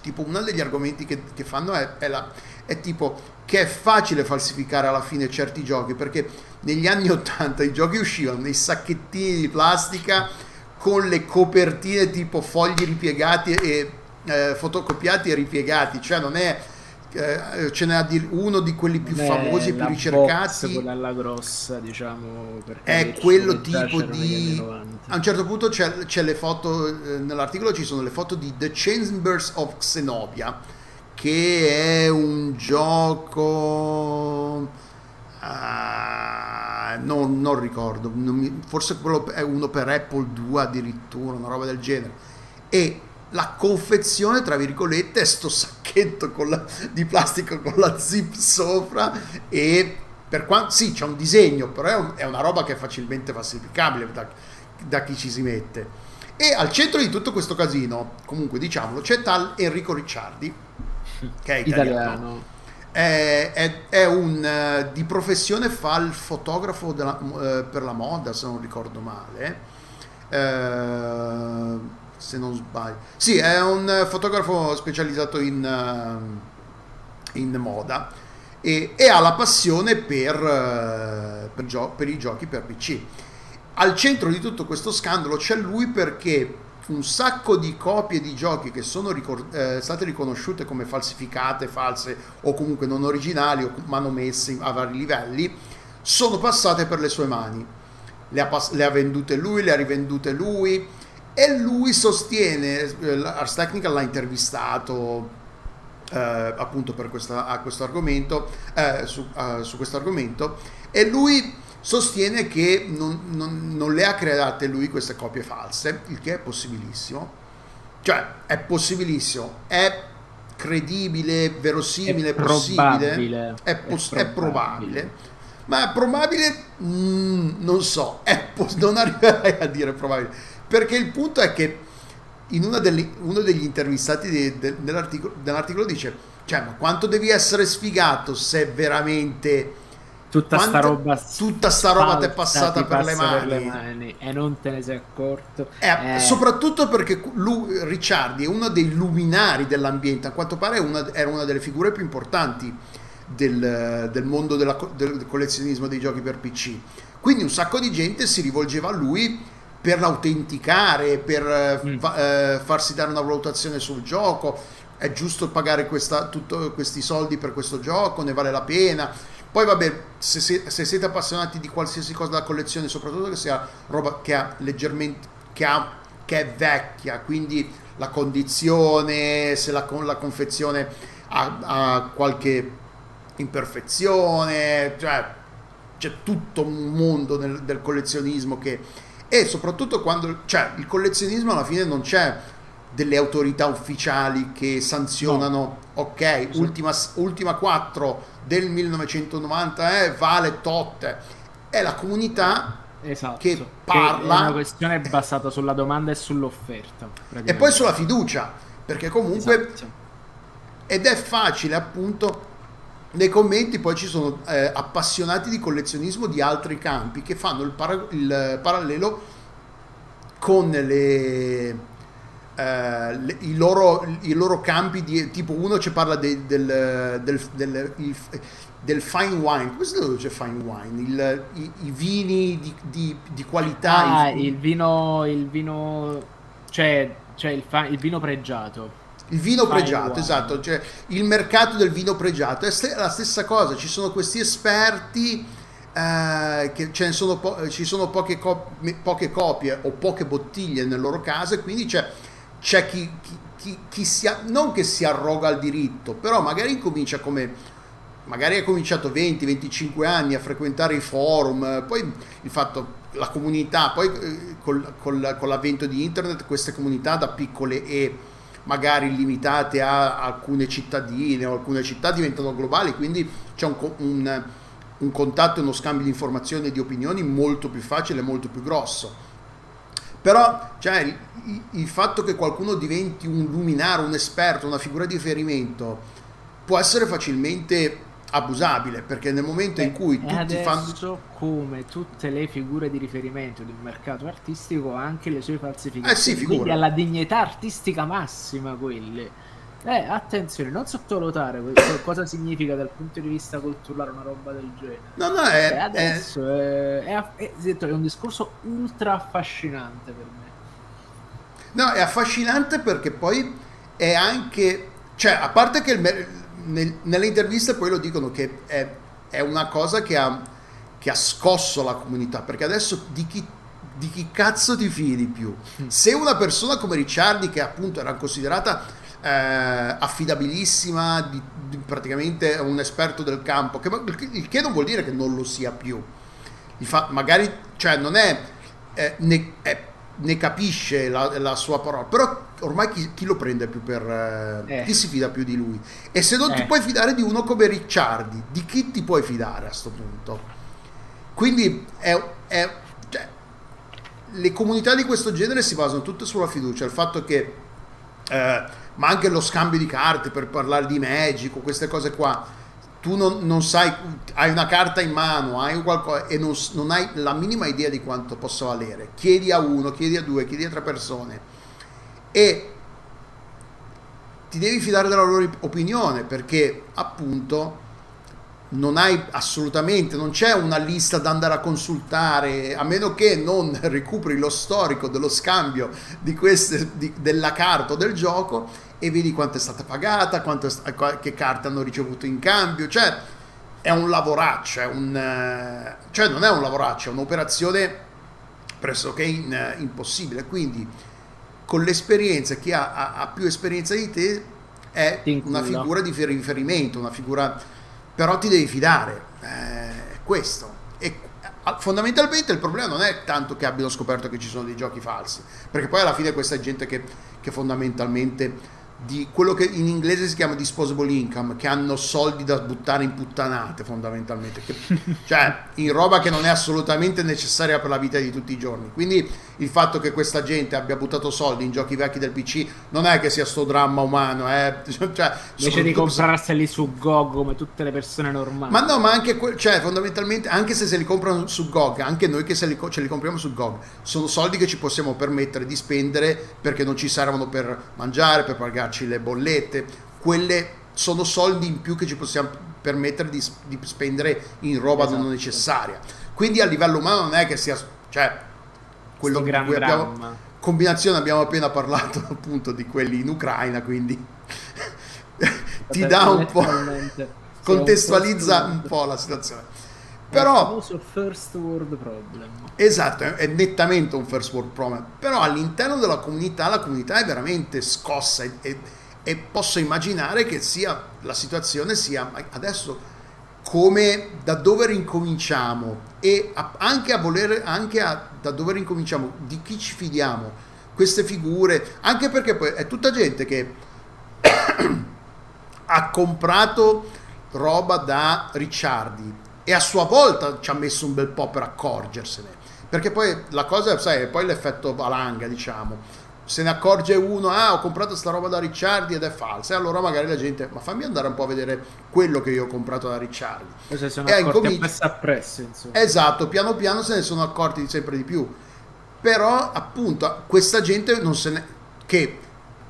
tipo uno degli argomenti che, che fanno è, è la- è tipo che è facile falsificare alla fine certi giochi perché negli anni 80 i giochi uscivano nei sacchettini di plastica con le copertine tipo fogli ripiegati e eh, fotocopiati e ripiegati cioè non è eh, ce n'è uno di quelli più è famosi e più la box, ricercati quella grossa, diciamo. è quello tipo di anni 90. a un certo punto c'è, c'è le foto eh, nell'articolo ci sono le foto di The Chambers of Xenobia che è un gioco ah, non, non ricordo non mi- forse quello è uno per Apple 2 addirittura una roba del genere e la confezione tra virgolette è sto sacchetto la- di plastica con la zip sopra e per quanto sì c'è un disegno però è, un- è una roba che è facilmente falsificabile da, da chi ci si mette. E al centro di tutto questo casino comunque diciamolo c'è tal Enrico Ricciardi che è italiano, Italiano. È, è- è un eh, di professione fa il fotografo della- eh, per la moda se non ricordo male. Eh, se non sbaglio sì è un eh, fotografo specializzato in, eh, in moda e, e ha la passione per, eh, per, gio- per i giochi per PC al centro di tutto questo scandalo c'è lui perché un sacco di copie di giochi che sono ricor- eh, state riconosciute come falsificate, false o comunque non originali o manomesse a vari livelli sono passate per le sue mani. Le ha, pass- le ha vendute lui, le ha rivendute lui e lui sostiene, eh, Ars Technica l'ha intervistato eh, appunto per questa, a questo argomento, eh, su, uh, su questo argomento e lui sostiene che non, non, non, le ha create lui queste copie false, il che è possibilissimo. Cioè, è possibilissimo, è credibile, verosimile, è possibile, è, poss- è, probabile. è probabile. Ma è probabile, mm, non so, pos- non arriverai a dire probabile, perché il punto è che in delle, uno degli intervistati de, de, dell'articolo, dell'articolo, dice, cioè, ma quanto devi essere sfigato se veramente tutta sta roba tutta sta roba ti è passata per le, per le, mani. e non te ne sei accorto eh, eh. soprattutto perché lui, Ricciardi è uno dei luminari dell'ambiente a quanto pare una, era una delle figure più importanti del, del mondo della, del collezionismo dei giochi per PC quindi un sacco di gente si rivolgeva a lui per l'autenticare per eh, mm. fa, eh, farsi dare una valutazione sul gioco è giusto pagare questa, tutto, questi soldi per questo gioco ne vale la pena poi vabbè, se, se, se, siete appassionati di qualsiasi cosa da collezione, soprattutto che sia roba che ha leggermente che, ha, che è vecchia, quindi la condizione, se la, la confezione ha, ha, qualche imperfezione, cioè c'è tutto un mondo nel, del collezionismo che e soprattutto quando cioè il collezionismo alla fine non c'è delle autorità ufficiali che sanzionano, no. ok, sì. ultima, ultima 4 del 1990 eh, vale tot, è la comunità esatto. che parla... Che è una questione basata sulla domanda e sull'offerta. E poi sulla fiducia, perché comunque... Esatto. Ed è facile appunto nei commenti poi ci sono eh, appassionati di collezionismo di altri campi che fanno il, para- il parallelo con le, eh, le, i, loro, i, loro, campi di tipo uno ci parla de, del, del, del, il, del, fine wine. Come si traduce fine wine? Il, i, i, vini di, di, di qualità ah, il, vino il vino cioè, cioè il, fa, il vino pregiato il vino pregiato, esatto, cioè il mercato del vino pregiato. È la stessa cosa, ci sono questi esperti eh, che ce ne sono po- ci sono poche, cop- poche, copie o poche bottiglie nelle loro case, quindi c'è, c'è chi, chi, chi, chi si non che si arroga il diritto, però magari incomincia come magari ha cominciato 20-25 anni a frequentare i forum, poi il fatto, la comunità, poi eh, col, col, con l'avvento di internet queste comunità da piccole e magari limitate a alcune cittadine o alcune città diventano globali, quindi c'è un, un, un contatto e uno scambio di informazioni e di opinioni molto più facile, molto più grosso. Però cioè, il, il fatto che qualcuno diventi un luminare, un esperto, una figura di riferimento, può essere facilmente abusabile perché nel momento Beh, in cui tutti fanno come tutte le figure di riferimento di un mercato artistico anche le sue falsificazioni eh sì, quindi alla dignità artistica massima quelle eh, attenzione, non sottovalutare cosa significa dal punto di vista culturale una roba del genere. No, no, è, cioè, adesso è, è, è, è, un discorso ultra affascinante per me. No, è affascinante perché poi è anche, cioè, a parte che il, nel, nelle interviste poi lo dicono che è, è una cosa che ha, che ha, scosso la comunità, perché adesso di chi, di chi cazzo ti fidi più? Mm. Se una persona come Ricciardi, che appunto era considerata eh, affidabilissima, di, di, praticamente un esperto del campo, che, il che non vuol dire che non lo sia più. Fa, magari, cioè, non è, eh, ne, è ne capisce la, la, sua parola, però ormai chi, chi lo prende più per... Eh, eh. chi si fida più di lui? E se non eh. ti puoi fidare di uno come Ricciardi, di chi ti puoi fidare a questo punto? Quindi è, è, cioè, le comunità di questo genere si basano tutte sulla fiducia, il fatto che... Eh, ma anche lo scambio di carte per parlare di Magic, queste cose qua tu non, non, sai, hai una carta in mano, hai qualcosa e non, non, hai la minima idea di quanto possa valere. Chiedi a uno, chiedi a due, chiedi a tre persone e ti devi fidare della loro opinione perché appunto non hai assolutamente, non c'è una lista da andare a consultare a meno che non recuperi lo storico dello scambio di queste, di, della carta o del gioco e vedi quanto è stata pagata, è, che carte hanno ricevuto in cambio, cioè è un lavoraccio, è un, eh, cioè non è un lavoraccio, è un'operazione pressoché in, impossibile, quindi con l'esperienza, chi ha, ha, ha più esperienza di te è una figura di riferimento, una figura... però ti devi fidare, Eh, è questo. E eh, fondamentalmente il problema non è tanto che abbiano scoperto che ci sono dei giochi falsi, perché poi alla fine questa è gente che, che fondamentalmente di quello che in inglese si chiama disposable income, che hanno soldi da buttare in puttanate fondamentalmente, che- cioè in roba che non è assolutamente necessaria per la vita di tutti i giorni. Quindi il fatto che questa gente abbia buttato soldi in giochi vecchi del PC non è che sia sto dramma umano, eh. cioè, Invece di comprarseli su GOG come tutte le persone normali. ma no, ma anche que- cioè, fondamentalmente, anche se se li comprano su GOG, anche noi che se li co- ce li compriamo su GOG, sono soldi che ci possiamo permettere di spendere perché non ci servono per mangiare, per pagarci le bollette. Quelle sono soldi in più che ci possiamo permettere di, di spendere in roba Esatto. non necessaria. Quindi a livello umano non è che sia, cioè, quello di gran cui abbiamo, dramma. combinazione abbiamo appena parlato appunto di quelli in Ucraina, quindi ti dà un po', contestualizza un un po' la situazione. È il Però, famoso first world problem. esatto, è, è nettamente un first world problem, però all'interno della comunità la comunità è veramente scossa e, e- e posso immaginare che sia, la situazione sia adesso come da dove rincominciamo e a- anche a volere, anche a, da dove rincominciamo, di chi ci fidiamo, queste figure, anche perché poi è tutta gente che ha comprato roba da Ricciardi e a sua volta ci ha messo un bel po' per accorgersene. Perché poi la cosa, sai, è poi l'effetto valanga, diciamo. Se ne accorge uno, ah, ho comprato sta roba da Ricciardi ed è falsa, e allora magari la gente, ma fammi andare un po' a vedere quello che io ho comprato da Ricciardi. Poi se sono E accorti incominci- appresso insomma. Esatto, piano piano se ne sono accorti sempre di più. Però appunto questa gente non se ne... che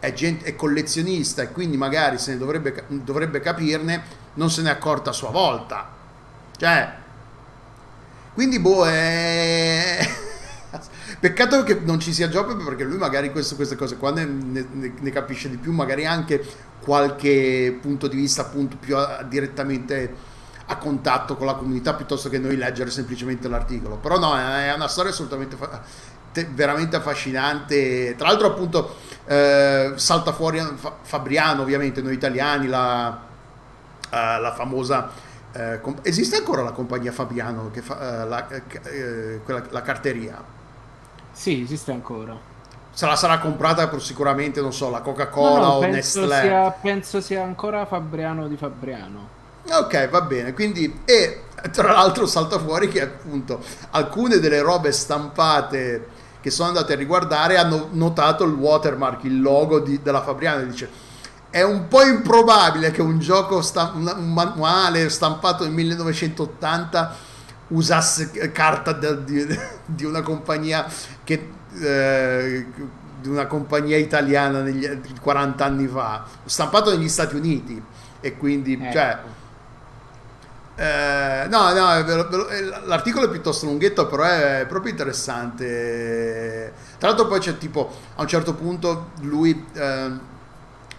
è, gente, è collezionista e quindi magari se ne dovrebbe, dovrebbe capirne, non se ne è accorta a sua volta. Cioè... Quindi boh, è... Peccato che non ci sia Giove perché lui magari questo- queste cose qua ne, ne- ne capisce di più, magari anche qualche punto di vista appunto più a- direttamente a contatto con la comunità piuttosto che noi leggere semplicemente l'articolo. Però no, è una storia assolutamente fa- te- veramente affascinante. Tra l'altro appunto eh, salta fuori Fa- Fabriano, ovviamente noi italiani, la, eh, la famosa... eh, comp- esiste ancora la compagnia Fabriano che fa eh, la, eh, la carteria? Sì, esiste ancora. Se la sarà comprata per sicuramente, non so, la Coca-Cola No, no, o penso, Nestlé. sia, penso sia ancora Fabriano di Fabriano. Ok, va bene. Quindi, e tra l'altro salta fuori che appunto alcune delle robe stampate che sono andate a riguardare hanno notato il watermark, il logo di- della Fabriano e dice è un po' improbabile che un gioco, sta- un, un manuale stampato nel 1980 usasse carta di, di una compagnia che eh, di una compagnia italiana negli 40 anni fa, stampato negli Stati Uniti e quindi Ecco. cioè eh, no, no, eh, l'articolo è piuttosto lunghetto, però è proprio interessante. Tra l'altro, poi c'è tipo a un certo punto lui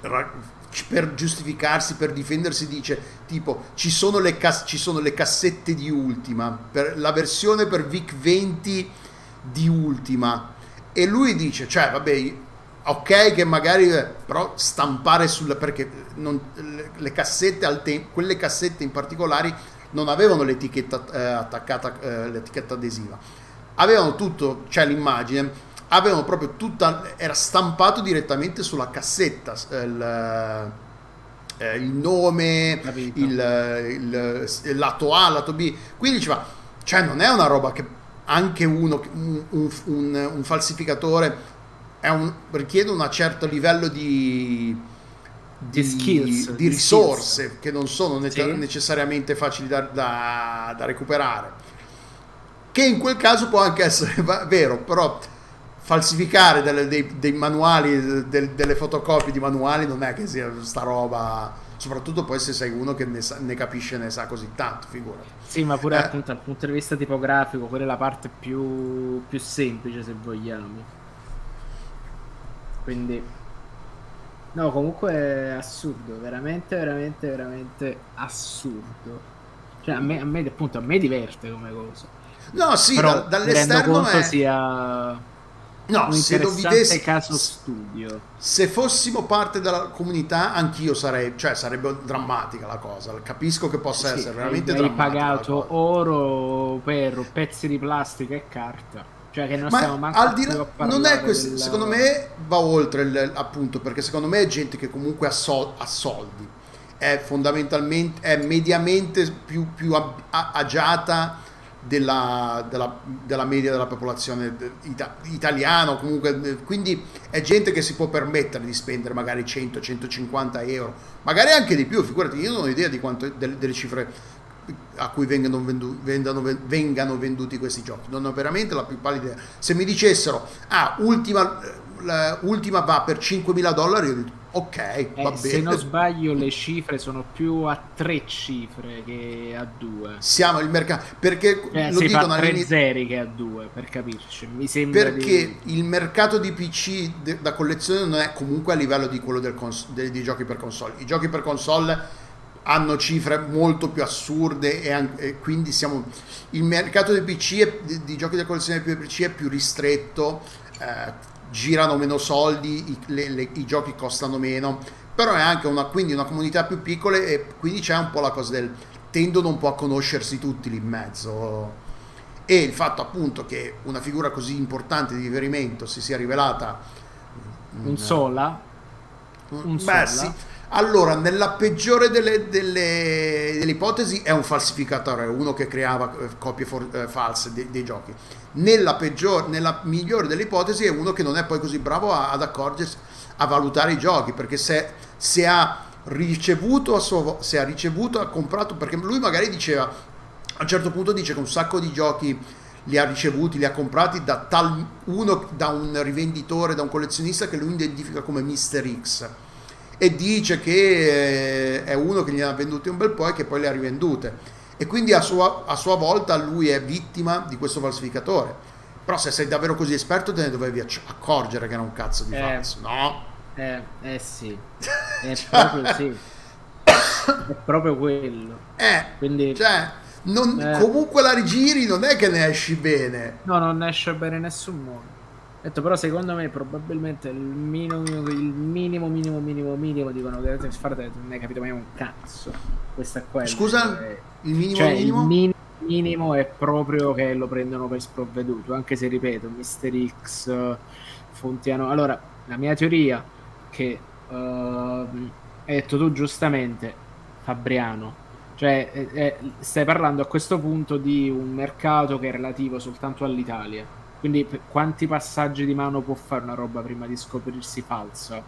ra- per giustificarsi, per difendersi, dice tipo ci sono le, cas- ci sono le cassette di Ultima, per la versione per VIC 20 di Ultima. E lui dice, cioè, vabbè, ok che magari però stampare sulla perché non- le, cassette al tempo quelle cassette in particolare non avevano l'etichetta eh, attaccata eh, l'etichetta adesiva avevano tutto c'è l'immagine avevano proprio tutta era stampato direttamente sulla cassetta eh, il, eh, il nome Capito. il, il- il lato A lato B quindi diceva cioè non è una roba che anche uno un, un- un- un falsificatore un, richiede un certo livello di, Di skills, di di risorse skills. che non sono ne- Sì. necessariamente facili da, da- da recuperare. Che in quel caso può anche essere vero, però falsificare delle- dei, dei manuali, del- delle fotocopie di manuali non è che sia sta roba, soprattutto poi se sei uno che ne, sa- ne capisce ne sa così tanto, figurati. Sì, ma pure Eh. appunto dal punto di vista tipografico, quella è la parte più, più semplice se vogliamo. Quindi, no, comunque è assurdo, veramente, veramente, veramente assurdo. Cioè, a me, a me, appunto, a me diverte come cosa. No, sì, Però da- rendo dall'esterno conto è... sia No, se vedessi- caso studio. Se fossimo parte della comunità, anch'io sarei, cioè sarebbe drammatica la cosa. Capisco che possa Sì, essere veramente hai drammatica. la pagato oro per pezzi di plastica e carta. Cioè che non Ma stiamo manco al di là, non è questo, del- secondo me va oltre il, appunto perché secondo me è gente che comunque ha, sol- ha soldi, è fondamentalmente, è mediamente più, più ab- agiata della, della- della media della popolazione ita- italiana, comunque, quindi è gente che si può permettere di spendere magari 100-150 euro, magari anche di più, figurati, io non ho idea di quanto, delle, delle cifre a cui vengano, vendu- vendano- vengano venduti questi giochi. Non ho veramente la più pallida idea. Se mi dicessero, ah, ultima, ultima va per 5.000 dollari, io dico, ok, Eh, va se bene. non sbaglio le cifre sono più a tre cifre che a due. Siamo il mercato, perché Cioè, lo dicono tre all'inizio. zeri che a due, per capirci. Mi sembra Perché di... il mercato di PC de- da collezione non è comunque a livello di quello del cons- dei, dei giochi per console. I giochi per console hanno cifre molto più assurde e, an- e quindi siamo il mercato dei PC è- di, di giochi da collezione per PC è più ristretto eh, girano meno soldi i, le- le- i giochi costano meno però è anche una, quindi una comunità più piccola e quindi c'è un po' la cosa del tendono un po' a conoscersi tutti lì in mezzo e il fatto appunto che una figura così importante di riferimento si sia rivelata Un sola? un Beh, sola? sì. Allora, nella peggiore delle, delle- delle ipotesi è un falsificatore, uno che creava eh, copie for- eh, false dei, dei giochi. Nella, peggior- nella migliore delle ipotesi è uno che non è poi così bravo a- ad accorgersi, a valutare i giochi, perché se, se ha ricevuto suo se ha ricevuto, ha comprato, perché lui magari diceva, a un certo punto dice che un sacco di giochi li ha ricevuti, li ha comprati da tal uno, da un rivenditore, da un collezionista che lui identifica come Mr. X e dice che eh, è uno che gli ha venduti un bel po' e che poi le ha rivendute e quindi a sua, a sua volta lui è vittima di questo falsificatore però se sei davvero così esperto te ne dovevi acc- accorgere che era un cazzo di Eh. falso no? Eh, eh sì, è proprio sì. È proprio quello. eh Quindi cioè non- Eh. comunque la rigiri non è che ne esci bene no, non esce bene in nessun modo. Detto, però secondo me probabilmente il minimo, il minimo, minimo, minimo, minimo dicono che frate, non hai capito mai un cazzo. Questa qua è Scusa? è- il minimo cioè, minimo il min- minimo è proprio che lo prendono per sprovveduto, anche se ripeto, Mr. X, Fontiano. Allora, la mia teoria che ehm, hai detto tu giustamente, Fabriano, cioè eh, eh, stai parlando a questo punto di un mercato che è relativo soltanto all'Italia. Quindi quanti passaggi di mano può fare una roba prima di scoprirsi falsa?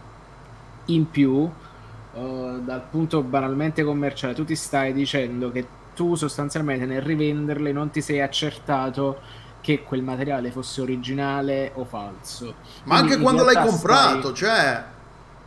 In più, eh, dal punto banalmente commerciale, tu ti stai dicendo che tu sostanzialmente nel rivenderle non ti sei accertato che quel materiale fosse originale o falso. ma Quindi anche quando l'hai comprato stai- cioè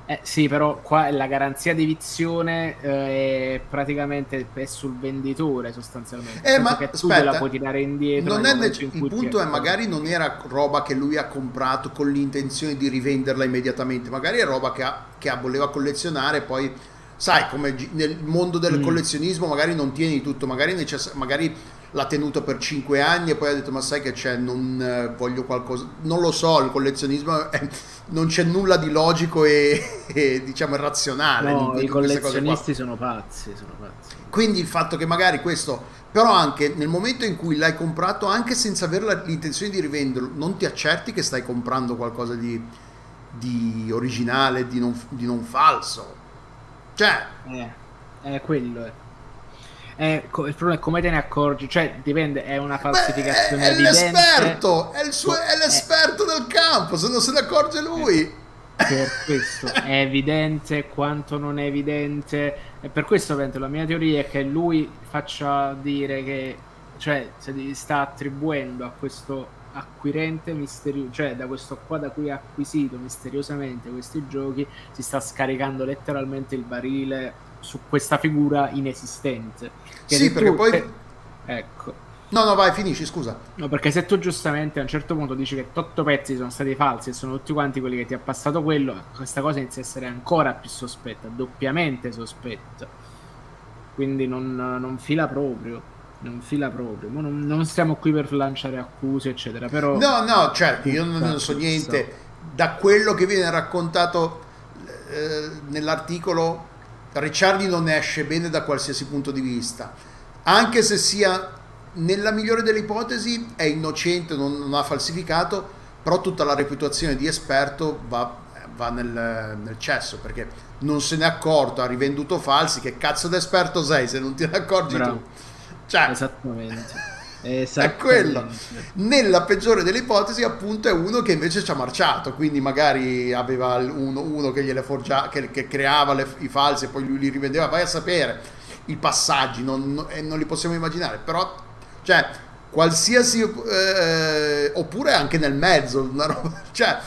Eh, sì, però qua la garanzia di vizione eh, è praticamente è sul venditore sostanzialmente. Eh, ma che tu aspetta, te la puoi tirare indietro. Non è nec- in il punto è magari non era roba che lui ha comprato con l'intenzione di rivenderla immediatamente, magari è roba che, ha- che ha- voleva collezionare poi sai come nel mondo del Mm. collezionismo magari non tieni tutto, magari, necess- magari l'ha tenuto per 5 anni e poi ha detto ma sai che c'è, non eh, voglio qualcosa, non lo so, il collezionismo è- non c'è nulla di logico e, e, diciamo razionale. No, in i collezionisti sono pazzi, sono pazzi. Quindi il fatto che magari questo, però anche nel momento in cui l'hai comprato, anche senza avere l'intenzione di rivenderlo, non ti accerti che stai comprando qualcosa di, di originale, di non, di non falso. Cioè, Eh, è quello è. Co- il problema è come te ne accorgi, cioè dipende, è una beh, falsificazione è, è evidente. l'esperto, è, il suo- è l'esperto del campo, se non se ne accorge lui. per questo è evidente quanto non è evidente e per questo ovviamente la mia teoria è che lui faccia dire che cioè gli sta attribuendo a questo acquirente misterioso cioè da questo qua da cui ha acquisito misteriosamente questi giochi si sta scaricando letteralmente il barile su questa figura inesistente Che Sì, perché tu- poi- se- ecco No, no, vai, finisci, scusa. No, perché se tu giustamente a un certo punto dici che 8 pezzi sono stati falsi e sono tutti quanti quelli che ti ha passato quello, questa cosa inizia a essere ancora più sospetta, doppiamente sospetta. Quindi non, non fila proprio. non fila proprio. Non, non stiamo qui per lanciare accuse, eccetera. Però No, no, certo, io non, non so niente. Da quello che viene raccontato eh, nell'articolo, Ricciardi non ne esce bene da qualsiasi punto di vista. Anche se sia, nella migliore delle ipotesi, è innocente, non, non ha falsificato, però tutta la reputazione di esperto va, va nel, nel cesso, perché non se n'è accorto, ha rivenduto falsi, che cazzo d'esperto sei se non ti ne accorgi Bravo. tu? Cioè, Esattamente. È quello. Nella peggiore delle ipotesi, appunto, è uno che invece ci ha marciato. Quindi magari aveva uno, uno che gliele forgiava, che, che creava le- i falsi e poi lui li rivendeva. Vai a sapere i passaggi, non, non- e non li possiamo immaginare. Però, cioè, qualsiasi eh, oppure anche nel mezzo, una roba, cioè.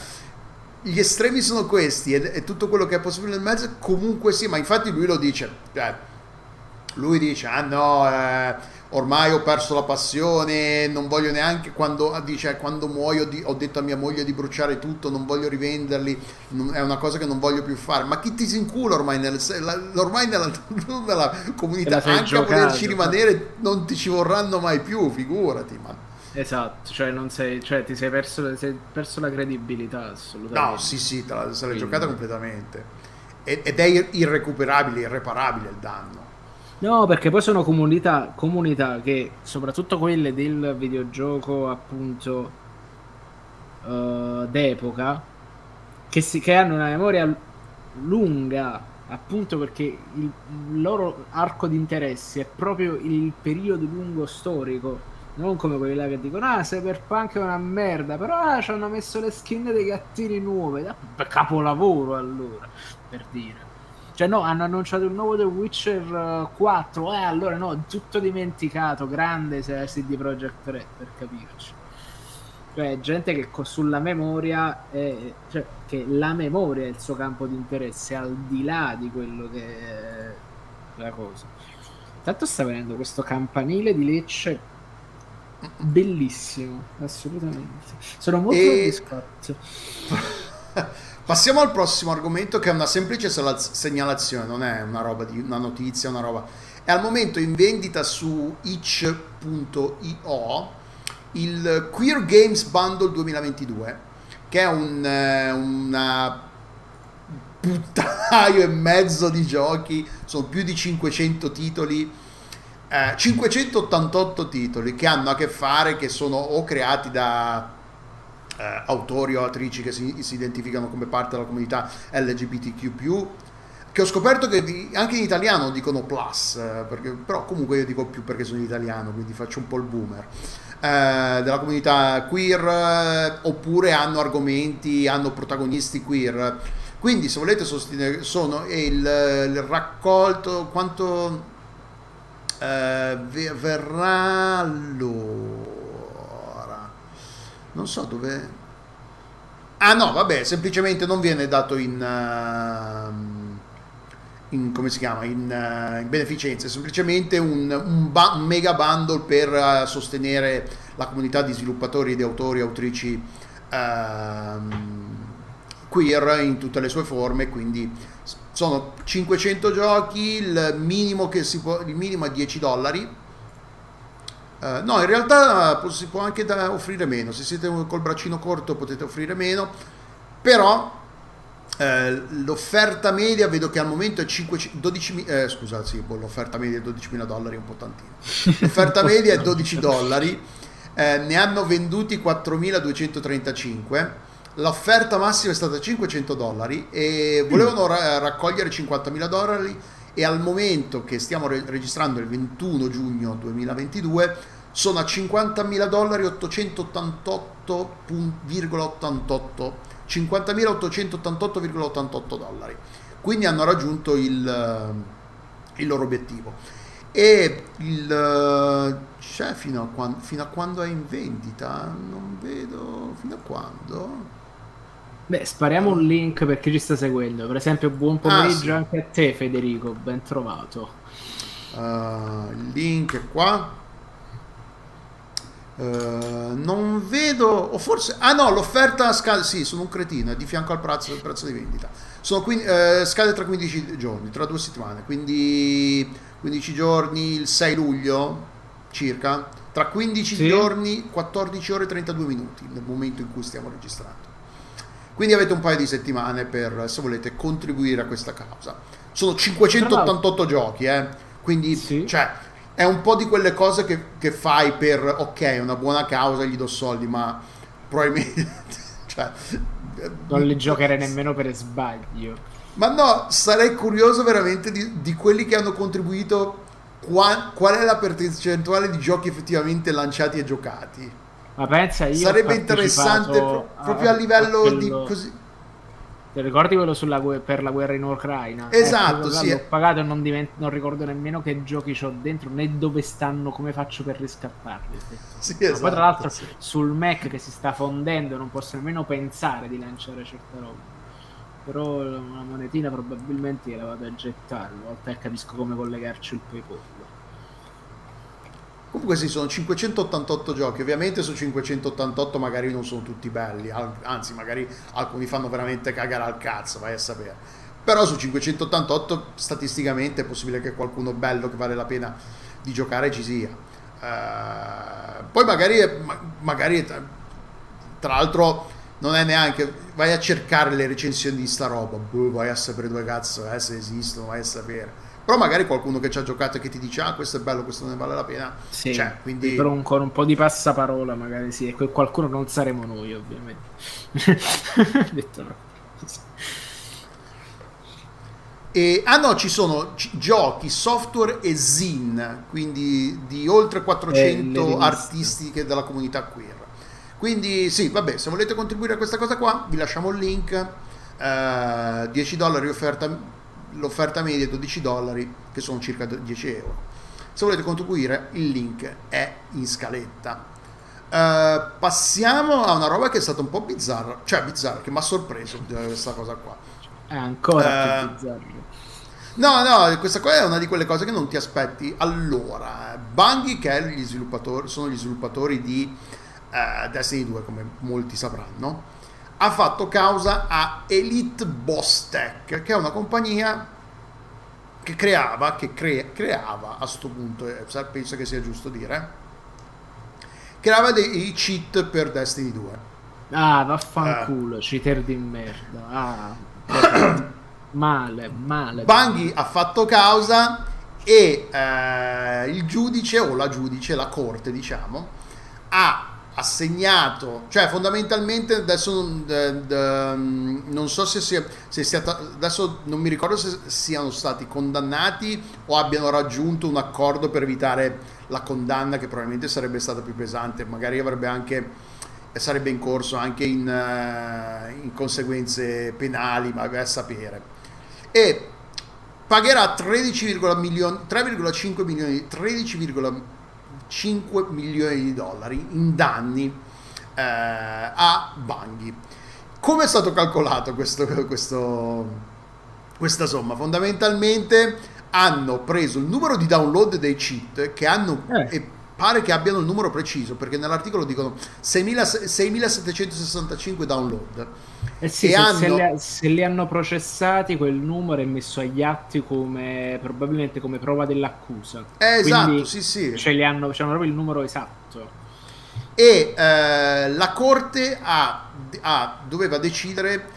Gli estremi sono questi e, e tutto quello che è possibile nel mezzo comunque sì, ma infatti lui lo dice, cioè, lui dice ah no eh, ormai ho perso la passione non voglio neanche quando dice quando muoio ho detto a mia moglie di bruciare tutto non voglio rivenderli è una cosa che non voglio più fare. Ma chi ti si incula ormai, nel, ormai nella, nella comunità anche a volerci giocato, rimanere non ti ci vorranno mai più figurati ma Esatto, cioè non sei, cioè ti sei perso, sei perso la credibilità assolutamente. no sì sì te la, se l'hai Quindi- giocata completamente. Ed- ed è ir- irrecuperabile irreparabile il danno No, perché poi sono comunità, comunità che, soprattutto quelle del videogioco appunto eh, d'epoca, che, si, che hanno una memoria lunga, appunto perché il, loro arco di interessi è proprio il periodo lungo storico. Non come quelli là che dicono, ah, Cyberpunk è una merda, però ah, ci hanno messo le skin dei gattini nuove. Capolavoro allora, per dire. Cioè no, hanno annunciato il nuovo The Witcher eh, 4, eh allora no, tutto dimenticato, grande se CD Projekt 3 per capirci. Cioè gente che sulla memoria, è, cioè che la memoria è il suo campo di interesse, al di là di quello che è la cosa. Tanto sta venendo questo campanile di Lecce bellissimo, assolutamente. Sono molto E- soddisfatto. Passiamo al prossimo argomento che è una semplice segnalazione, non è una roba di una notizia, una roba. È al momento in vendita su itch.io il Queer Games Bundle 2022, che è un eh, una puttaio e mezzo di giochi, sono più di 500 titoli, eh, 588 titoli che hanno a che fare, che sono o creati da eh, autori o attrici che si, si identificano come parte della comunità LGBTQ+, che ho scoperto che di- anche in italiano dicono plus, eh, perché- però comunque io dico più perché sono italiano, quindi faccio un po' il boomer. eh, della comunità queer eh, oppure hanno argomenti, hanno protagonisti queer. Quindi se volete sostenere sono il, il raccolto quanto ve- verrà allora non so dove. Ah no vabbè semplicemente non viene dato in, ehm, in come si chiama? In, eh, in beneficenza è semplicemente un, un, ba- un mega bundle per eh, sostenere la comunità di sviluppatori di autori autrici ehm, queer in tutte le sue forme quindi sono 500 giochi il minimo che si può il minimo è 10 dollari eh, no, in realtà po- si può anche da- offrire meno. Se siete col braccino corto potete offrire meno, però eh, l'offerta media vedo che al momento è 5, 12, eh, scusa, sì, boh, l'offerta media è 12.000 dollari, è un po' tantino. L'offerta media è 12 dollari, eh, ne hanno venduti 4.235. L'offerta massima è stata 500 dollari e volevano ra- raccogliere 50.000 dollari e al momento che stiamo re- registrando il 21 giugno 2022 sono a 50.000 dollari 888,88 50.888,88 dollari quindi hanno raggiunto il, eh, il loro obiettivo e il eh, c'è fino a, quan- fino a quando è in vendita non vedo fino a quando Beh, spariamo un link per chi ci sta seguendo. Per esempio, buon pomeriggio sì. anche a te, Federico. Ben trovato. Uh, il link è qua. Uh, non vedo, o forse, ah no, l'offerta scade, sì, sono un cretino, è di fianco al prezzo, al prezzo di vendita. Sono quin- eh, scade tra 15 giorni, tra due settimane, quindi 15 giorni, il 6 luglio, circa, tra 15 Sì. giorni, 14 ore e 32 minuti nel momento in cui stiamo registrando. Quindi avete un paio di settimane per, se volete, contribuire a questa causa. Sono 588 giochi, eh? quindi Sì. cioè, è un po' di quelle cose che, che fai per, ok, una buona causa, gli do soldi, ma probabilmente... cioè, Non li giocherei nemmeno per sbaglio. ma no, sarei curioso veramente di, di quelli che hanno contribuito. Qua- qual è la percentuale di giochi effettivamente lanciati e giocati? Ma pensa, io Sarebbe interessante pro- proprio a livello quello- di così. Ti ricordi quello gue- per la guerra in Ucraina? Esatto, quello là sì. L'ho pagato e non, divent- non ricordo nemmeno che giochi ho dentro né dove stanno, come faccio per riscattarli. Sì, Ma esatto, poi tra l'altro sì. sul Mac che si sta fondendo non posso nemmeno pensare di lanciare certe robe. Però una monetina probabilmente gliela vado a gettare, una volta che capisco come collegarci il PayPal. Comunque sì, sono 588 giochi. Ovviamente su 588 magari non sono tutti belli, anzi magari alcuni fanno veramente cagare al cazzo, vai a sapere. Però su 588 statisticamente è possibile che qualcuno bello che vale la pena di giocare ci sia. Eh, poi magari, ma- magari tra l'altro non è neanche vai a cercare le recensioni di sta roba, boh, vai a sapere dove cazzo è, se esistono, vai a sapere. Però magari qualcuno che ci ha giocato e che ti dice ah questo è bello, questo ne vale la pena. Sì, Cioè, quindi però un- con un po' di passaparola magari sì, e quel qualcuno non saremo noi ovviamente. Detto proprio. E, ah no, ci sono giochi, software e zin, quindi di oltre Eh, le 400 riviste. artisti che della comunità queer. Quindi sì, vabbè, se volete contribuire a questa cosa qua, vi lasciamo il link. eh, 10 dollari offerta, l'offerta media è 12 dollari, che sono circa 10 euro. Se volete contribuire, il link è in scaletta. Eh, passiamo a una roba che è stata un po' bizzarra, cioè bizzarra, che mi ha sorpreso eh, questa cosa qua. È ancora Eh, più bizzarro. No, no, questa qua è una di quelle cose che non ti aspetti. Allora, Bungie, che gli sviluppatori, sono gli sviluppatori di eh, Destiny 2, come molti sapranno, ha fatto causa a Elite Boss Tech, che è una compagnia che creava, che cre- creava a sto punto, eh, penso che sia giusto dire, creava dei cheat per Destiny 2. Ah, Eh. vaffanculo, cheater di merda. Ah, male, male. Banghi ha fatto causa e eh, il giudice o la giudice, la corte diciamo, ha assegnato, cioè fondamentalmente adesso non, non so se sia, se sia adesso non mi ricordo se siano stati condannati o abbiano raggiunto un accordo per evitare la condanna che probabilmente sarebbe stata più pesante, magari avrebbe anche eh, sarebbe in corso anche in, eh, in conseguenze penali, ma a sapere. E pagherà 13,5 milioni, 13,5 5 milioni di dollari in danni eh, a Banghi. Come è stato calcolato questo, questo, questa somma? Fondamentalmente hanno preso il numero di download dei cheat che hanno eh pare che abbiano il numero preciso perché nell'articolo dicono 6.000 6.765 download Eh sì, e se, hanno- se li, se li hanno processati, quel numero è messo agli atti come probabilmente come prova dell'accusa. Eh, esatto, Quindi sì, sì. Ce li hanno, c'hanno proprio il numero esatto. e eh, la corte ha, ha- doveva decidere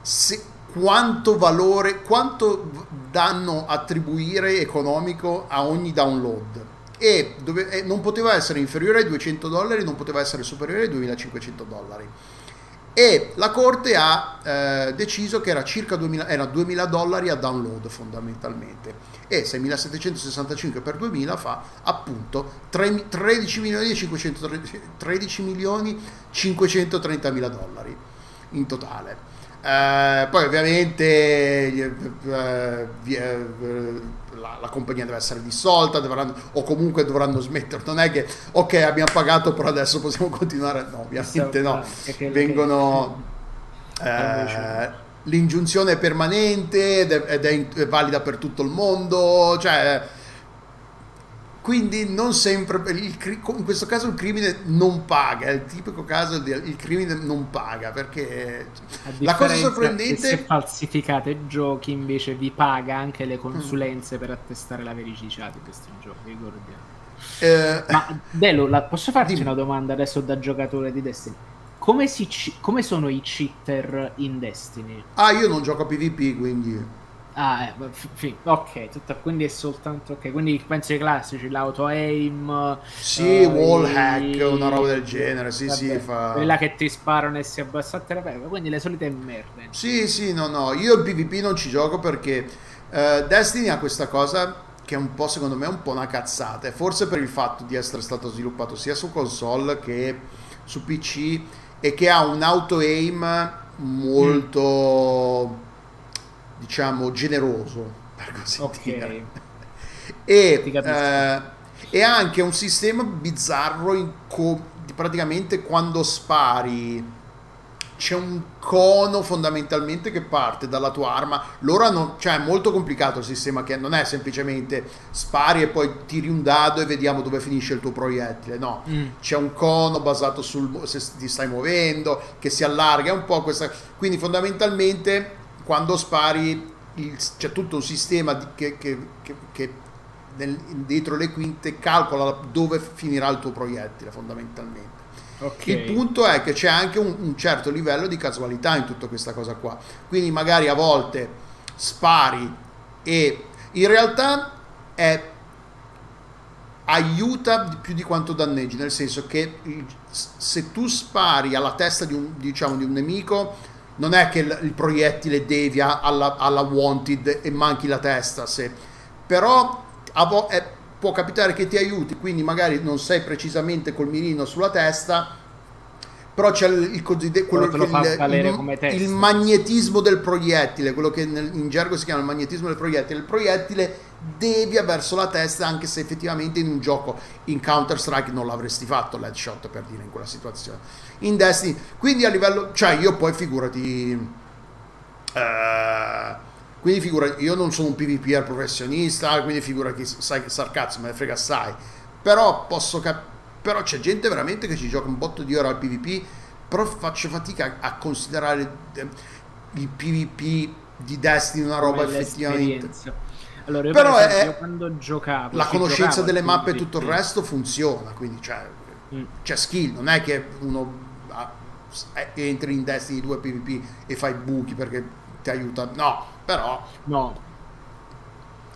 se, quanto valore, quanto danno attribuire economico a ogni download e dove- e non poteva essere inferiore ai 200 dollari, non poteva essere superiore ai 2500 dollari. E la corte ha eh, deciso che era circa 2000, era 2000 dollari a download fondamentalmente e 6765 per 2000 fa appunto 3 13 milioni e 500 13 milioni 530 mila dollari in totale Eh, poi ovviamente eh, eh, la, la compagnia deve essere dissolta dovranno, o comunque dovranno smettere. Non è che ok abbiamo pagato però adesso possiamo continuare. No ovviamente no. Vengono Eh, eh, l'ingiunzione è permanente ed è, ed è valida per tutto il mondo cioè quindi non sempre il in questo caso il crimine non paga è il tipico caso del il crimine non paga perché la cosa sorprendente se falsificate giochi invece vi paga anche le consulenze per attestare la veridicità di questi giochi, ricordiamo. Eh, Ma Delu, la- posso farti una domanda adesso da giocatore di Destiny? Come, si ci- come sono i cheater in Destiny? ah, io non gioco a PvP, quindi... Ah, eh, fi- ok, tutto- quindi è soltanto ok. Quindi penso ai classici, l'auto aim. Sì, eh, wall i- hack, una roba del genere, sì, sì, vabbè, fa... Quelli là che ti sparano e si abbassano a terra, quindi le solite merde. Sì, sì, no, no, io il PvP non ci gioco perché eh, Destiny ha questa cosa che è un po', secondo me, un po' una cazzata, forse per il fatto di essere stato sviluppato sia su console che su PC e che ha un auto-aim molto, diciamo, generoso, per così Ok. dire. E, eh, e anche un sistema bizzarro in co- praticamente quando spari c'è un cono fondamentalmente che parte dalla tua arma. Loro hanno, cioè è molto complicato il sistema che non è semplicemente spari e poi tiri un dado e vediamo dove finisce il tuo proiettile. No, Mm. c'è un cono basato sul se ti stai muovendo, che si allarga, un po' questa. Quindi fondamentalmente quando spari il- c'è tutto un sistema di- che, che- che- che nel- dietro le quinte calcola dove finirà il tuo proiettile fondamentalmente. Ok. Il punto è che c'è anche un, un certo livello di casualità in tutta questa cosa qua. Quindi magari a volte spari e in realtà è aiuta di- più di quanto danneggi, nel senso che se tu spari alla testa di un, diciamo, di un nemico, non è che il, il proiettile devia alla, alla wanted e manchi la testa, se, però vo- è- può capitare che ti aiuti, quindi magari non sei precisamente col mirino sulla testa, però c'è il, cosiddetto quello Però te lo che fa il, il- come testa. il magnetismo del proiettile, quello che nel- in gergo si chiama il magnetismo del proiettile. Il proiettile devia verso la testa, anche se effettivamente in un gioco in Counter Strike non l'avresti fatto l'headshot per dire in quella situazione. In Destiny, quindi a livello, cioè io poi figurati. eh, quindi figura, io non sono un PvPer professionista, quindi figura che sai che sarcazzo me ne frega assai. Però posso cap- però c'è gente veramente che ci gioca un botto di ore al PvP, però faccio fatica a considerare eh, il PvP di Destiny una roba effettivamente. Allora, Però per è- esempio, quando giocavo, La conoscenza giocavo delle mappe e tutto il resto funziona, quindi cioè, Mm. c'è skill, non è che uno ah, entri in Destiny 2 PvP e fai buchi perché ti aiuta, no, però No.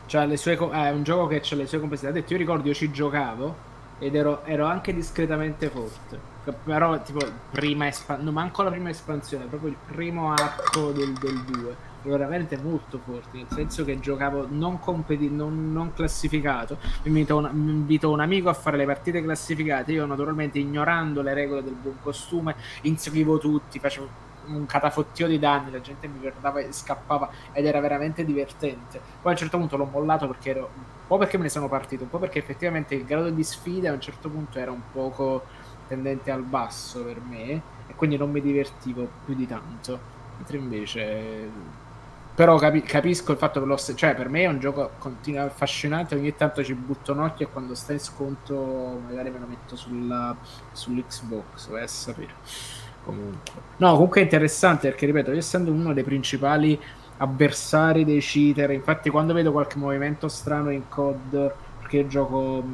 Cioè, le sue è un gioco che ha le sue complessità. Ha detto, io ricordo io ci giocavo ed ero, ero anche discretamente forte. Però, tipo, prima espansione, manco la prima espansione, proprio il primo arco del, del 2. Veramente molto forte, nel senso che giocavo non, competi- non, non classificato. Mi invitò un amico a fare le partite classificate. Io, naturalmente, ignorando le regole del buon costume, inseguivo tutti, facevo un catafottio di danni, la gente mi guardava e scappava ed era veramente divertente. Poi a un certo punto l'ho mollato perché ero un po' perché me ne sono partito, un po' perché effettivamente il grado di sfida a un certo punto era un poco tendente al basso per me e quindi non mi divertivo più di tanto. Mentre invece però capi- capisco il fatto che lo cioè per me è un gioco continua affascinante, ogni tanto ci butto un occhio e quando sta in sconto magari me lo metto sulla, sull'Xbox, vai a sapere. Comunque. No, comunque è interessante perché, ripeto, io essendo uno dei principali avversari dei cheater, infatti quando vedo qualche movimento strano in COD, perché io gioco...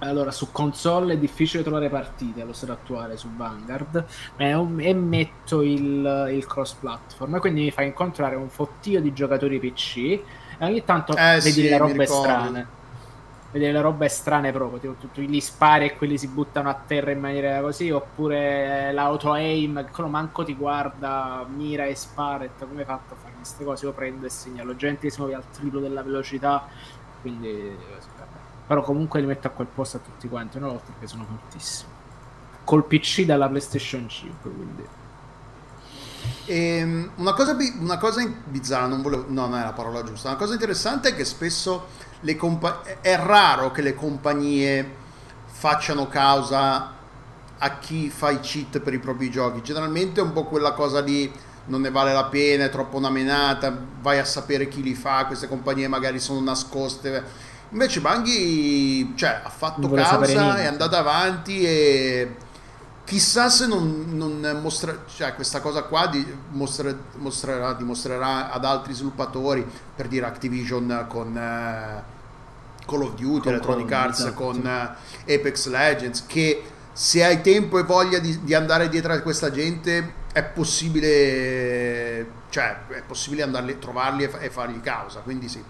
Allora, su console è difficile trovare partite allo stato attuale su Vanguard e, e metto il, il cross platform e quindi mi fa incontrare un fottio di giocatori PC e ogni tanto Eh, vedi sì, le robe strane vedere le robe strane proprio, tipo tutti gli spari e quelli si buttano a terra in maniera così, oppure l'auto aim, quello manco ti guarda, mira e spara, e come hai fatto a fare queste cose? Io prendo e segnalo, gente che si muove al triplo della velocità, quindi vabbè. Però comunque li metto a quel posto a tutti quanti una volta perché sono fortissimi. Col PC dalla PlayStation 5, quindi Ehm, una, cosa, bi- una cosa in- bizzarra, non, volevo, no, non è la parola giusta. Una cosa interessante è che spesso compa- è raro che le compagnie facciano causa a chi fa i cheat per i propri giochi. Generalmente è un po' quella cosa lì, non ne vale la pena, è troppo una menata, vai a sapere chi li fa, queste compagnie magari sono nascoste. Invece Banghi cioè, ha fatto causa, è andata avanti e chissà se non, non mostra, cioè questa cosa qua di, mostra- mostrerà, dimostrerà ad altri sviluppatori, per dire Activision con, eh, Call of Duty, Con Electronic Arts esatto. con eh, Apex Legends, che se hai tempo e voglia di, di andare dietro a questa gente è possibile, cioè è possibile andarli, trovarli e, fa- e fargli causa, quindi sì.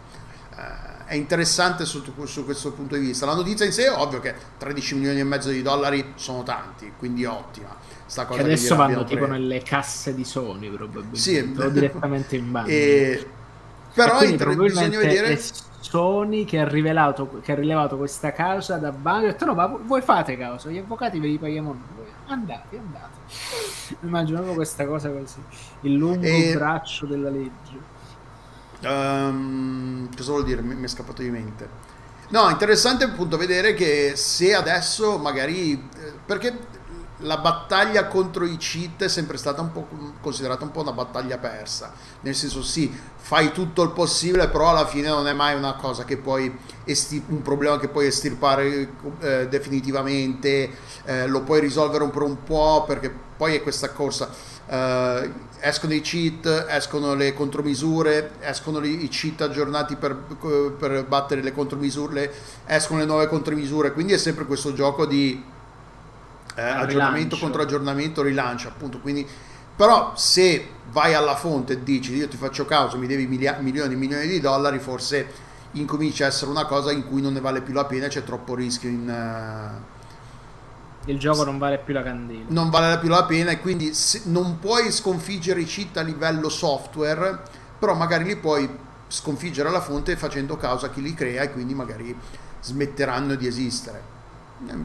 Eh, è interessante sotto- su questo punto di vista. La notizia in sé è ovvio che 13 milioni e mezzo di dollari sono tanti, quindi ottima. Sta cosa Che che adesso gliel'abbiano vanno tipo nelle casse di Sony probabilmente. Sì. o direttamente in banca. E- Però E inter- bisogna vedere... Sony che ha, rivelato, che ha rilevato questa causa da banca e ha detto no ma voi fate causa, gli avvocati ve li paghiamo noi. Andate, andate. Immagino proprio questa cosa così. Il lungo E- braccio della legge. Ehm, cosa vuol dire? Mi, è scappato di mente. No, interessante appunto vedere che se adesso magari... eh, Perché la battaglia contro i cheat è sempre stata un po' considerata un po' una battaglia persa. Nel senso sì, fai tutto il possibile, però alla fine non è mai una cosa che puoi... esti- un problema che puoi estirpare eh, definitivamente, eh, lo puoi risolvere un per un po' perché poi è questa corsa. Eh, escono i cheat, escono le contromisure, escono i cheat aggiornati per, per battere le contromisure, escono le nuove contromisure, quindi è sempre questo gioco di eh, aggiornamento rilancio. contro aggiornamento, rilancio appunto. Quindi, però se vai alla fonte e dici io ti faccio causa, mi devi milia- milioni e milioni di dollari, forse incomincia a essere una cosa in cui non ne vale più la pena, c'è troppo rischio in... eh, Il gioco non vale più la candela. non vale più la pena e quindi non puoi sconfiggere i cheat a livello software, però magari li puoi sconfiggere alla fonte facendo causa a chi li crea e quindi magari smetteranno di esistere.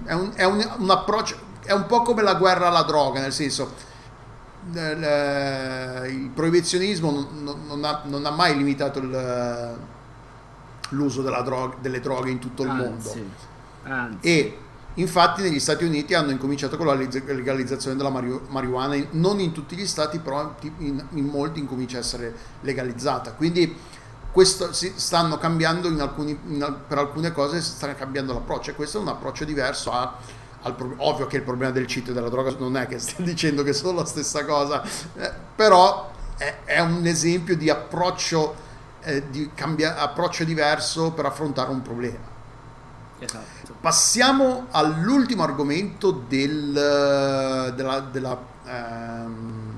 È un, è un- un approccio, è un po' come la guerra alla droga, nel senso eh, il proibizionismo non, ha, non ha mai limitato il- l'uso della droga- delle droghe in tutto il mondo. Anzi, anzi. E infatti negli Stati Uniti hanno incominciato con la legalizzazione della mari- marijuana, non in tutti gli stati, però in, in molti incomincia a essere legalizzata. Quindi questo stanno cambiando in alcuni, in per alcune cose si sta cambiando l'approccio e questo è un approccio diverso a- al ovvio che il problema del cheat e della droga non è che stia dicendo che sono la stessa cosa eh, però è, è un esempio di approccio eh, di cambia- approccio diverso per affrontare un problema Esatto. Passiamo all'ultimo argomento del- della, della, ehm,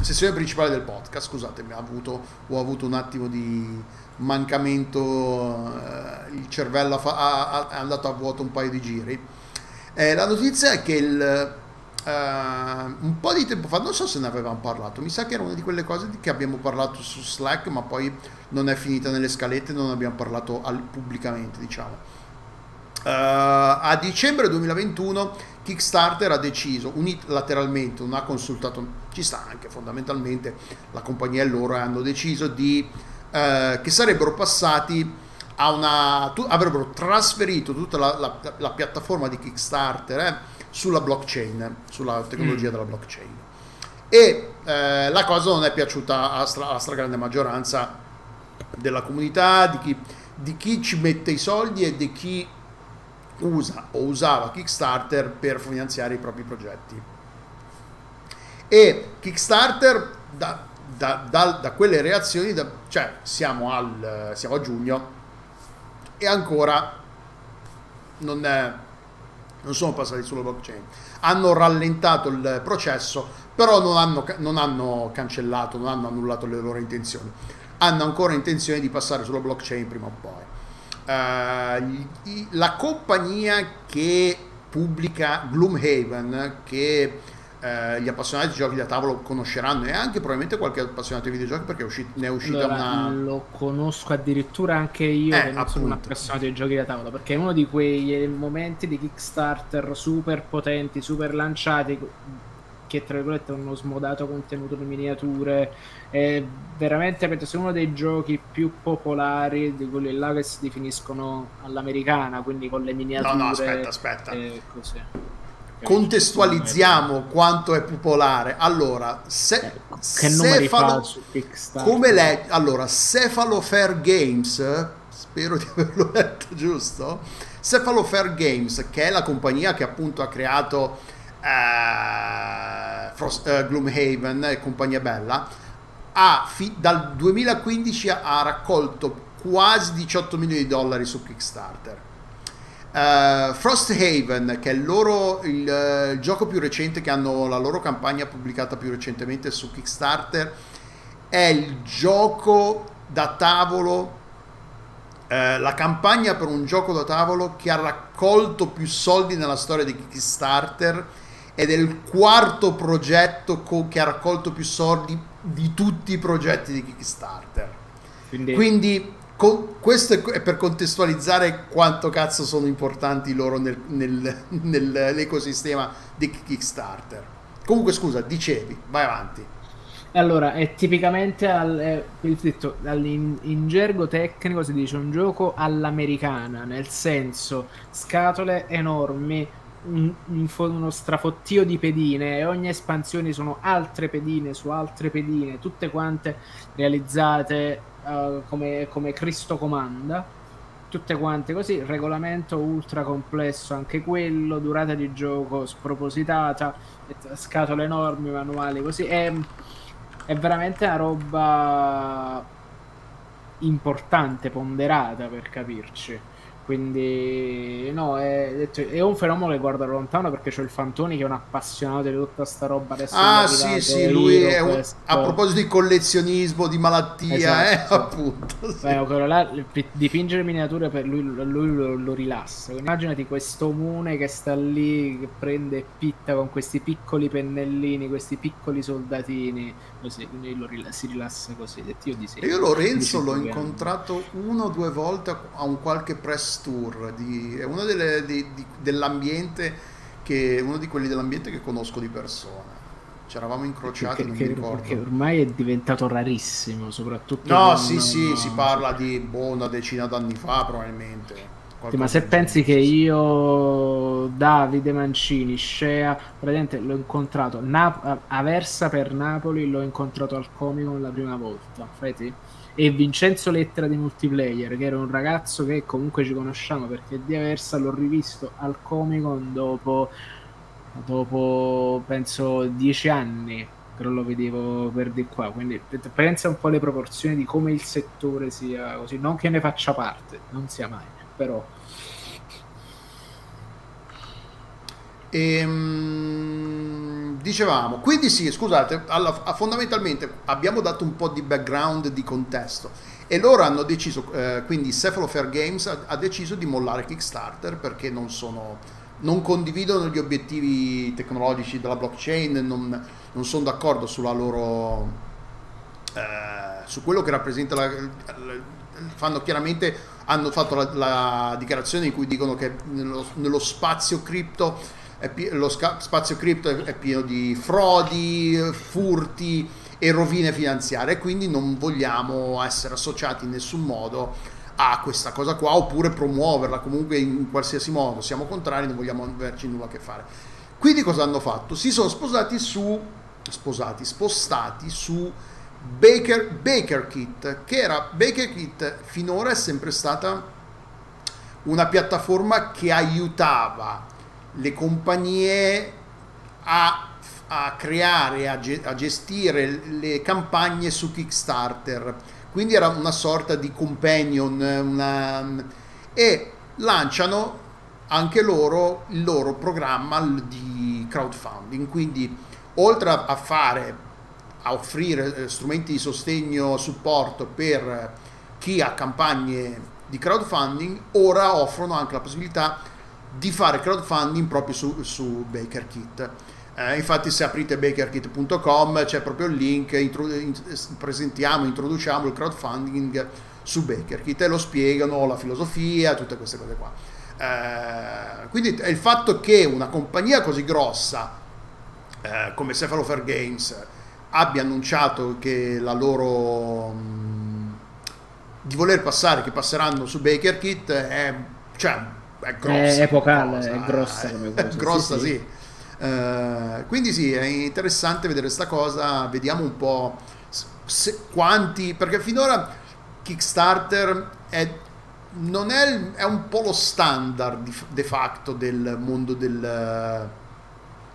sessione principale del podcast. Scusatemi, ho avuto, ho avuto un attimo di mancamento, eh, il cervello fa- ha- è andato a vuoto un paio di giri. Eh, la notizia è che il, eh, un po' di tempo fa, non so se ne avevamo parlato, mi sa che era una di quelle cose di- che abbiamo parlato su Slack, ma poi non è finita nelle scalette, non abbiamo parlato al- pubblicamente, diciamo. Uh, a dicembre 2021 Kickstarter ha deciso unilateralmente, non ha consultato, ci sta anche fondamentalmente la compagnia e loro hanno deciso di, eh, che sarebbero passati a una, tu- avrebbero trasferito tutta la, la- la piattaforma di Kickstarter eh, sulla blockchain, sulla tecnologia Mm. della blockchain. E eh, la cosa non è piaciuta alla, stra- alla stragrande maggioranza della comunità, di chi, di chi ci mette i soldi e di chi usa o usava Kickstarter per finanziare i propri progetti. E Kickstarter da, da- da- da quelle reazioni, cioè siamo, al, siamo a giugno e ancora non, è- non sono passati sulla blockchain. Hanno rallentato il processo, però non hanno, non hanno cancellato, non hanno annullato le loro intenzioni. Hanno ancora intenzione di passare sulla blockchain prima o poi. Eh, la compagnia che pubblica Gloomhaven, che eh, gli appassionati di giochi da tavolo conosceranno e anche probabilmente qualche appassionato di videogiochi perché è usci- ne è uscita Allora, una... Lo conosco addirittura anche io, Eh, che non sono un appunto. appassionato di giochi da tavola, perché è uno di quei momenti di Kickstarter super potenti, super lanciati, che tra virgolette hanno smodato contenuto di miniature. È veramente, penso, sia uno dei giochi più popolari di quelli là che si definiscono all'americana, quindi con le miniature. No, no, aspetta, aspetta. e. Contestualizziamo quanto è popolare. Allora, se, Ecco, Che Cefalo- come le allora Cephalo Fair Games spero di averlo letto giusto Cephalo Fair Games che è la compagnia che appunto ha creato eh, Frost- eh, Gloomhaven e compagnia bella ha fi- dal 2015 ha raccolto quasi 18 milioni di dollari su Kickstarter. Uh, Frosthaven, che è il, loro, il, uh, il, gioco più recente che hanno la loro campagna pubblicata più recentemente su Kickstarter, è il gioco da tavolo, uh, la campagna per un gioco da tavolo che ha raccolto più soldi nella storia di Kickstarter ed è il quarto progetto co- che ha raccolto più soldi di tutti i progetti di Kickstarter. Quindi, Quindi con, questo è per contestualizzare quanto cazzo sono importanti loro nel, nel, nell'ecosistema di Kickstarter. Comunque, scusa, dicevi, vai avanti. Allora, è tipicamente al, è, detto, in, in, gergo tecnico si dice un gioco all'americana, nel senso scatole enormi, un, un, uno strafottio di pedine e ogni espansione sono altre pedine su altre pedine, tutte quante realizzate uh, come, come Cristo comanda, tutte quante così, regolamento ultra complesso anche quello, durata di gioco spropositata, scatole enormi, manuali così, è, è veramente una roba importante, ponderata per capirci. Quindi, no, è, è, un fenomeno che guarda da lontano perché c'è il Fantoni che è un appassionato di tutta sta roba. Adesso ah, sì, sì, lui è un, a proposito di collezionismo, di malattia, esatto. eh, appunto. Sì. Beh, là, dipingere miniature per lui, lui lo, lo, rilassa. Quindi immaginati questo Mune che sta lì, che prende e pitta con questi piccoli pennellini, questi piccoli soldatini, così, quindi lo rilassa, si rilassa così. Io, io Lorenzo l'ho incontrato uno o due volte a un qualche press tour, di, è uno delle, di, di, dell'ambiente che, uno di quelli dell'ambiente che conosco di persona. Ci eravamo incrociati, perché, non mi ricordo. Perché ormai è diventato rarissimo, soprattutto... No, sì, no, sì, si parla di boh, una decina d'anni fa probabilmente. Sì, ma se pensi che io, Davide Mancini, Scea, praticamente l'ho incontrato Nap- Aversa per Napoli, l'ho incontrato al Comic la prima volta, fai e Vincenzo Lettera di Multiplayer, che era un ragazzo che comunque ci conosciamo perché di Aversa l'ho rivisto al Comic Con dopo, dopo penso dieci anni che non lo vedevo per di qua. Quindi pensa un po' alle proporzioni di come il settore sia così, non che ne faccia parte, non sia mai, però. Ehm, dicevamo, quindi sì, scusate, alla, fondamentalmente abbiamo dato un po' di background, di contesto e loro hanno deciso, eh, quindi Cephalofair Games ha, ha, deciso di mollare Kickstarter perché non, sono, non condividono gli obiettivi tecnologici della blockchain, non, non sono d'accordo sulla loro... Eh, su quello che rappresenta la, fanno chiaramente hanno fatto la, la, dichiarazione in cui dicono che nello, nello spazio cripto pi- lo sca- spazio cripto è, è pieno di frodi, furti e rovine finanziarie, quindi non vogliamo essere associati in nessun modo a questa cosa qua oppure promuoverla comunque in qualsiasi modo. Siamo contrari, non vogliamo averci nulla a che fare. Quindi cosa hanno fatto? Si sono sposati su sposati, spostati su Baker, Baker Kit, che era Baker Kit finora è sempre stata una piattaforma che aiutava le compagnie a, a creare, a, ge- a, gestire le campagne su Kickstarter. Quindi era una sorta di companion una... e lanciano anche loro il loro programma di crowdfunding. Quindi oltre a fare a offrire eh, strumenti di sostegno, supporto per chi ha campagne di crowdfunding, ora offrono anche la possibilità di fare crowdfunding proprio su, su BakerKit. Eh, infatti se aprite bakerkit.com c'è proprio il link, intro, in, presentiamo, introduciamo il crowdfunding su BakerKit e lo spiegano la filosofia, tutte queste cose qua. Eh, quindi il fatto che una compagnia così grossa eh, come Cephalofair Games abbia annunciato che la loro mh, di voler passare, che passeranno su BakerKit è cioè, è grossa. È epocale, è grossa come cosa. È grossa, sì. sì. sì. Uh, quindi sì, è interessante vedere questa cosa, vediamo un po' se, quanti, perché finora Kickstarter è, non è, è un po' lo standard di, de facto del mondo del,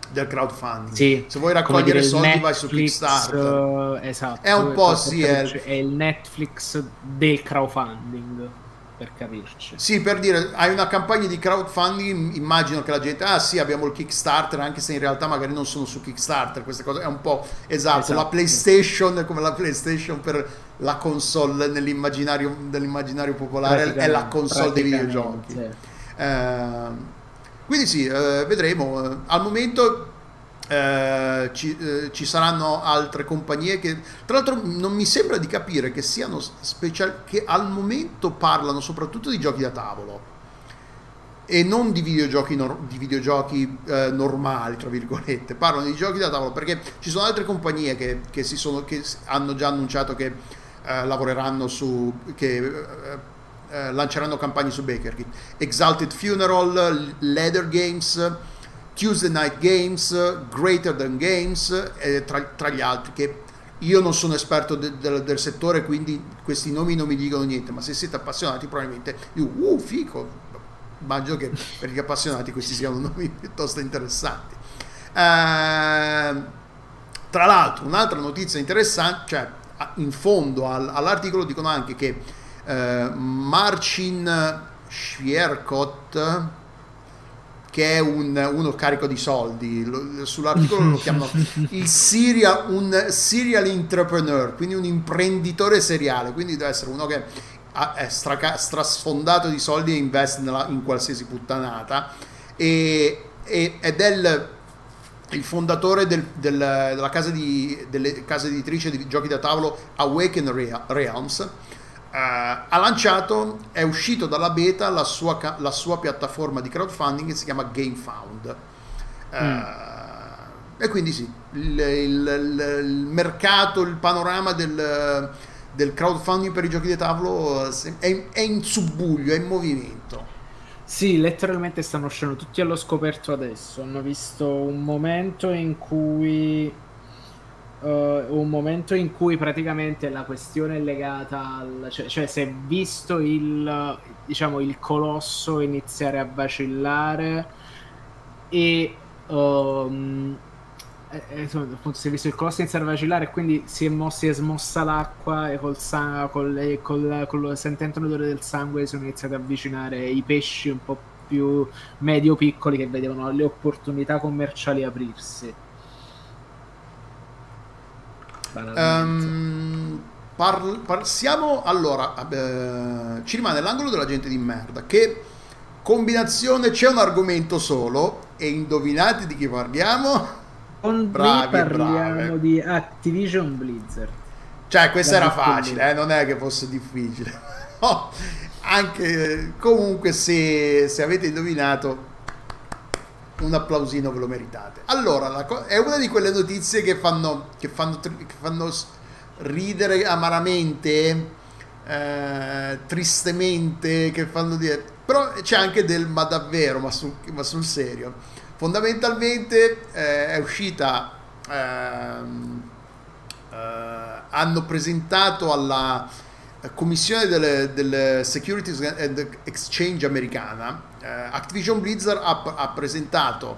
del crowdfunding. Sì, Se vuoi raccogliere soldi vai su Netflix, Kickstarter. eh, esatto. È un po' sì, è- è il Netflix del crowdfunding, per capirci. Sì, per dire, hai una campagna di crowdfunding, immagino che la gente, ah sì, abbiamo il Kickstarter, anche se in realtà magari non sono su Kickstarter, queste cose è un po' esatto, Esatto. la PlayStation come la PlayStation per la console nell'immaginario, nell'immaginario popolare, è la console dei videogiochi. Praticamente. Eh, quindi sì, eh, vedremo. Al momento eh, ci, eh, ci saranno altre compagnie che, tra l'altro, non mi sembra di capire che siano special, che al momento parlano soprattutto di giochi da tavolo e non di videogiochi, nor- di videogiochi eh, normali, tra virgolette, parlano di giochi da tavolo perché ci sono altre compagnie che, che sono, che hanno già annunciato che eh, lavoreranno su, che eh, lanceranno campagne su Baker. Exalted Funeral, Leather Games, Tuesday Night Games, Greater Than Games, eh, tra, tra gli altri che io non sono esperto de- del- del settore, quindi questi nomi non mi dicono niente, ma se siete appassionati probabilmente dico, uh, fico, immagino che per gli appassionati questi siano nomi piuttosto interessanti. Ehm, tra l'altro, un'altra notizia interessante, cioè in fondo al- all'articolo dicono anche che eh, Marcin Schierkot, che è un, uno carico di soldi, lo- sull'articolo lo chiamano il serial, un serial entrepreneur, quindi un imprenditore seriale, quindi deve essere uno che è straca- strasfondato di soldi e investe nella- in qualsiasi puttanata. E, e- ed è il, il fondatore del- del- della casa di, delle case editrici di giochi da tavolo Awaken Rea- Realms ha lanciato, è uscito dalla beta la sua, la sua piattaforma di crowdfunding che si chiama GameFound. Eh, E quindi sì, il, il- il- mercato, il panorama del, del crowdfunding per i giochi di tavolo eh, è, è in subbuglio, è in movimento. Sì, letteralmente stanno uscendo tutti allo scoperto adesso. Hanno visto un momento in cui. Eh, un momento in cui praticamente la questione è legata al. cioè, cioè si è visto il. diciamo il colosso iniziare a vacillare e. appunto, si è visto il colosso iniziare a vacillare e quindi si è, mos- si è smossa l'acqua e col sangue, col, col, col- sentendo l'odore del sangue sono iniziati a avvicinare i pesci un po' più medio piccoli che vedevano le opportunità commerciali aprirsi. Parl- par- siamo allora, eh, ci rimane l'angolo della gente di merda. Che combinazione c'è un argomento solo e indovinate di chi parliamo? Con bravi, parliamo brave. di Activision Blizzard. Cioè, questa La era facile, eh, non è che fosse difficile. No, anche comunque se, se avete indovinato un applausino ve lo meritate. Allora, co- è una di quelle notizie che fanno, che fanno, che fanno ridere amaramente, eh, tristemente, che fanno dire... Però c'è anche del ma davvero, ma, sul- ma sul serio. Fondamentalmente eh, è uscita... ehm, eh, hanno presentato alla commissione delle Securities and Exchange americana, Activision Blizzard ha, ha presentato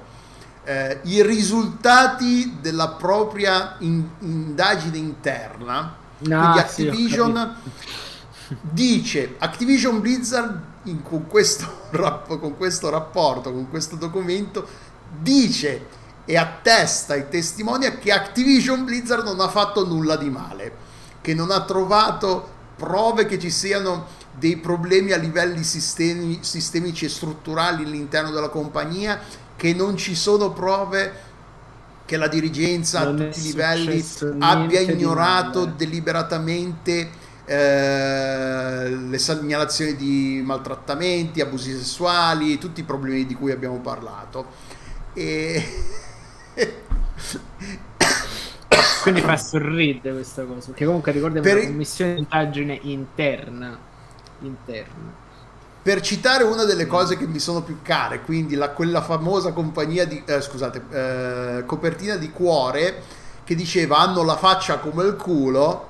eh, i risultati della propria in- indagine interna. Quindi sì, ho Activision capito. dice Activision Blizzard in- con, questo, con questo rapporto, con questo documento, dice e attesta e testimonia che Activision Blizzard non ha fatto nulla di male, che non ha trovato prove che ci siano dei problemi a livelli sistemi- sistemici e strutturali all'interno della compagnia, che non ci sono prove che la dirigenza a Non è tutti i livelli abbia ignorato deliberatamente eh, le segnalazioni di maltrattamenti, abusi sessuali, tutti i problemi di cui abbiamo parlato. E... Quindi fa sorridere questa cosa. Perché comunque ricordiamo Per- una commissione di indagine interna. Interna. per citare una delle cose che mi sono più care, quindi la- quella famosa compagnia di, eh, scusate, eh, copertina di cuore che diceva hanno la faccia come il culo.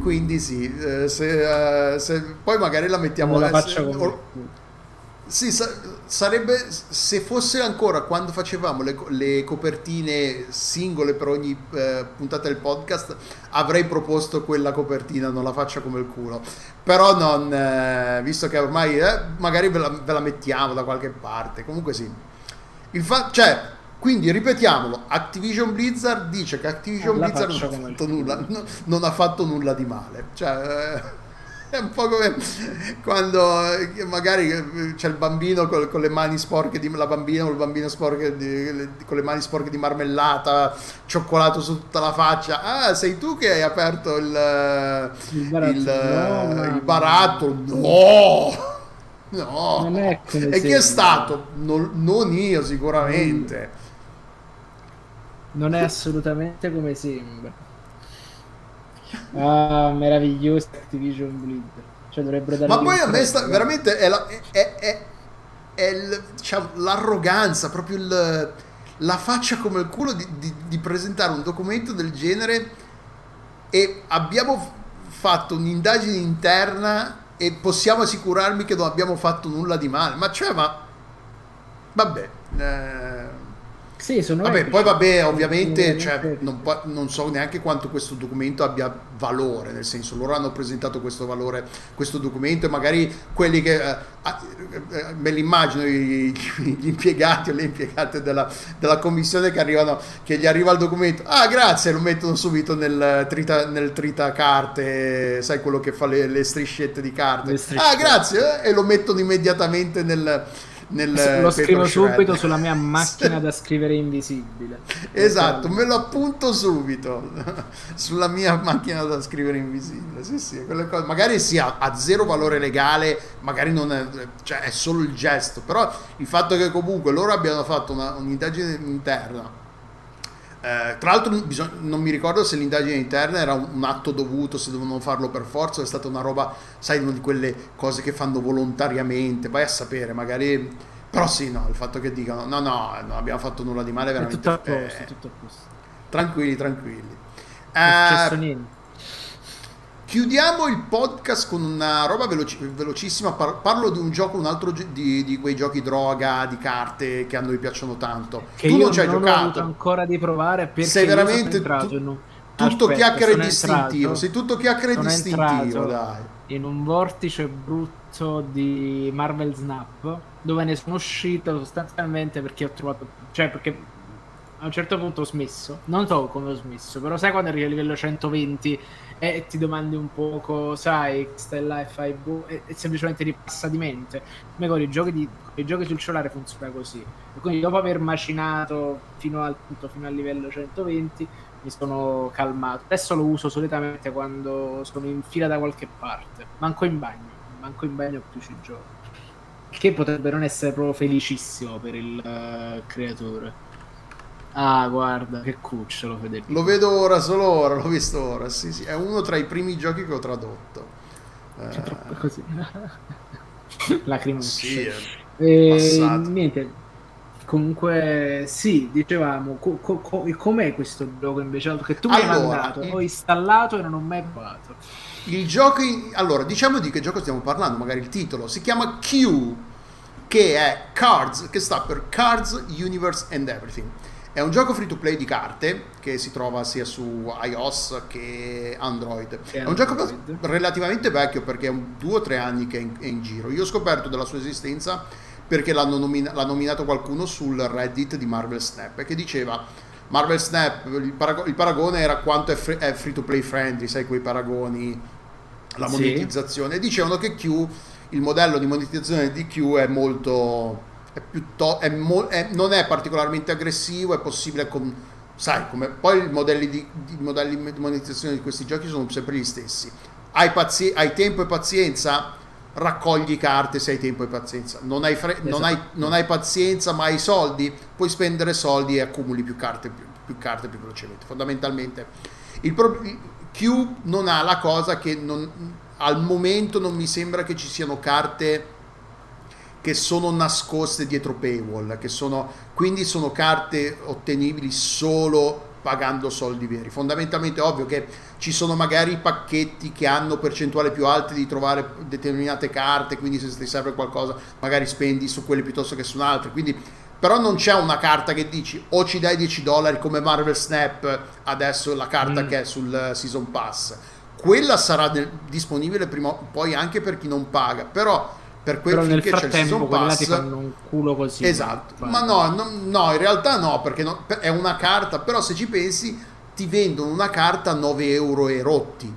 Quindi sì, eh, se, eh, se- poi magari la mettiamo la eh, faccia se- come il culo. Sì, sa- sarebbe se fosse ancora quando facevamo le, le copertine singole per ogni eh, puntata del podcast, avrei proposto quella copertina, non la faccia come il culo. Però non, eh, visto che ormai eh, magari ve la, ve la mettiamo da qualche parte. Comunque sì. Il fa- cioè, quindi ripetiamolo, Activision Blizzard dice che Activision Non Blizzard non ha, nulla, no- non ha fatto nulla di male. Cioè, eh, è un po' come quando eh, magari eh, c'è il bambino col- con, le mani sporche di la bambina o il bambino sporche di- con le mani sporche di marmellata, cioccolato su tutta la faccia. Ah, sei tu che hai aperto il, eh, Il baratto. il, eh, No, il mamma. baratto? No! No! Non è come e chi è stato? Non, non io sicuramente. Non è assolutamente come sembra. Ah, meraviglioso Activision Blizzard. Cioè dovrebbero dare Ma poi a me sta, veramente è, la- è- è- è- il- diciamo, l'arroganza, proprio il- la faccia come il culo di, di- di presentare un documento del genere e abbiamo fatto un'indagine interna e possiamo assicurarmi che non abbiamo fatto nulla di male. Ma cioè, ma... Vabbè. eh, Sì, sono Vabbè, epici. poi vabbè, ovviamente cioè, non, non so neanche quanto questo documento abbia valore, nel senso loro hanno presentato questo valore, questo documento e magari quelli che, eh, ah, eh, me li immagino, gli impiegati o le impiegate della, della commissione che arrivano, che gli arriva il documento, ah grazie, lo mettono subito nel trita, nel tritacarte, sai quello che fa le, le striscette di carte, Le striscette. ah grazie, eh, e lo mettono immediatamente nel... nel Lo scrivo shred. subito sulla mia macchina da scrivere invisibile. Esatto, me lo appunto subito sulla mia macchina da scrivere invisibile. Sì, sì, quelle cose. Magari sia ha zero valore legale, magari non è, cioè è solo il gesto, però il fatto che comunque loro abbiano fatto una- un'indagine interna. Eh, tra l'altro bisog- non mi ricordo se l'indagine interna era un, un atto dovuto, se dovevano farlo per forza, o è stata una roba, sai, una di quelle cose che fanno volontariamente, vai a sapere, magari... Però sì, no, il fatto che dicano no, no, non abbiamo fatto nulla di male, È veramente... tutto a posto, eh, è tutto a posto. Tranquilli, tranquilli. Non è successo Eh, niente. Chiudiamo il podcast con una roba veloci- velocissima. Par- parlo di un gioco, un altro gi- di, di quei giochi droga, di carte che a noi piacciono tanto. Che tu non ci hai non ho avuto giocato. ancora di provare perché Sei veramente entrato tu- Tutto Aspetta, chiacchiere sono distintivo. Sei tutto chiacchiere sono distintivo, dai. in un vortice brutto di Marvel Snap dove ne sono uscito sostanzialmente perché ho trovato cioè perché a un certo punto ho smesso non so come ho smesso però sai quando arrivi a livello 120 e ti domandi un poco sai stai là e fai boh, e, e semplicemente ripassa di mente come con i giochi, di, i giochi sul cellulare funziona così e quindi dopo aver macinato fino al punto fino al livello 120 mi sono calmato. Adesso lo uso solitamente quando sono in fila da qualche parte. Manco in bagno. Manco in bagno più ci gioco. Che potrebbe non essere proprio felicissimo per il eh, creatore. Ah, guarda, che cucciolo Federico. Lo vedo ora, solo ora, l'ho visto ora. Sì, sì, è uno tra i primi giochi che ho tradotto. Eh, troppo così. Lacrimucce. sì, eh. Niente. Comunque, sì, dicevamo, co- co- co- com'è questo gioco invece? Che tu mi hai Allora, mandato, il- ho installato e non ho mai provato. Il gioco, in- allora diciamo di che gioco stiamo parlando, magari il titolo, si chiama Q, che è Cards, che sta per Cards Universe and Everything. È un gioco free to play di carte che si trova sia su iOS che Android. Che È un gioco Android. relativamente vecchio perché è un due o tre anni che è in, è in giro. Io ho scoperto della sua esistenza perché l'hanno nomina- l'ha nominato qualcuno sul Reddit di Marvel Snap che diceva Marvel Snap, il, parago- il paragone era quanto è, free, free to play friendly, sai quei paragoni, la Sì. monetizzazione. E dicevano che Q, il modello di monetizzazione di Q è molto... È piuttosto, è mo- è- non è particolarmente aggressivo, è possibile con... Sai, come, poi i modelli di, i modelli di monetizzazione di questi giochi sono sempre gli stessi. Hai, pazi- hai tempo e pazienza, raccogli carte se hai tempo e pazienza. Non hai, fre- non hai- Esatto. non hai pazienza ma hai soldi, puoi spendere soldi e accumuli più carte più, più carte più velocemente. Fondamentalmente il pro- Q non ha la cosa che non- al momento non mi sembra che ci siano carte che sono nascoste dietro paywall, che sono, quindi sono carte ottenibili solo pagando soldi veri. Fondamentalmente è ovvio che ci sono magari pacchetti che hanno percentuali più alte di trovare determinate carte, quindi se ti serve qualcosa magari spendi su quelle piuttosto che su altre. Quindi, però non c'è una carta che dici o ci dai 10 dollari come Marvel Snap, adesso la carta mm. che è sul Season Pass. Quella sarà disponibile prima o poi anche per chi non paga, però per quel Però nel c'è il season pass ti fanno un culo così. Esatto. Ma no, no, no, in realtà no perché no, è una carta però se ci pensi ti vendono una carta a 9 euro e rotti.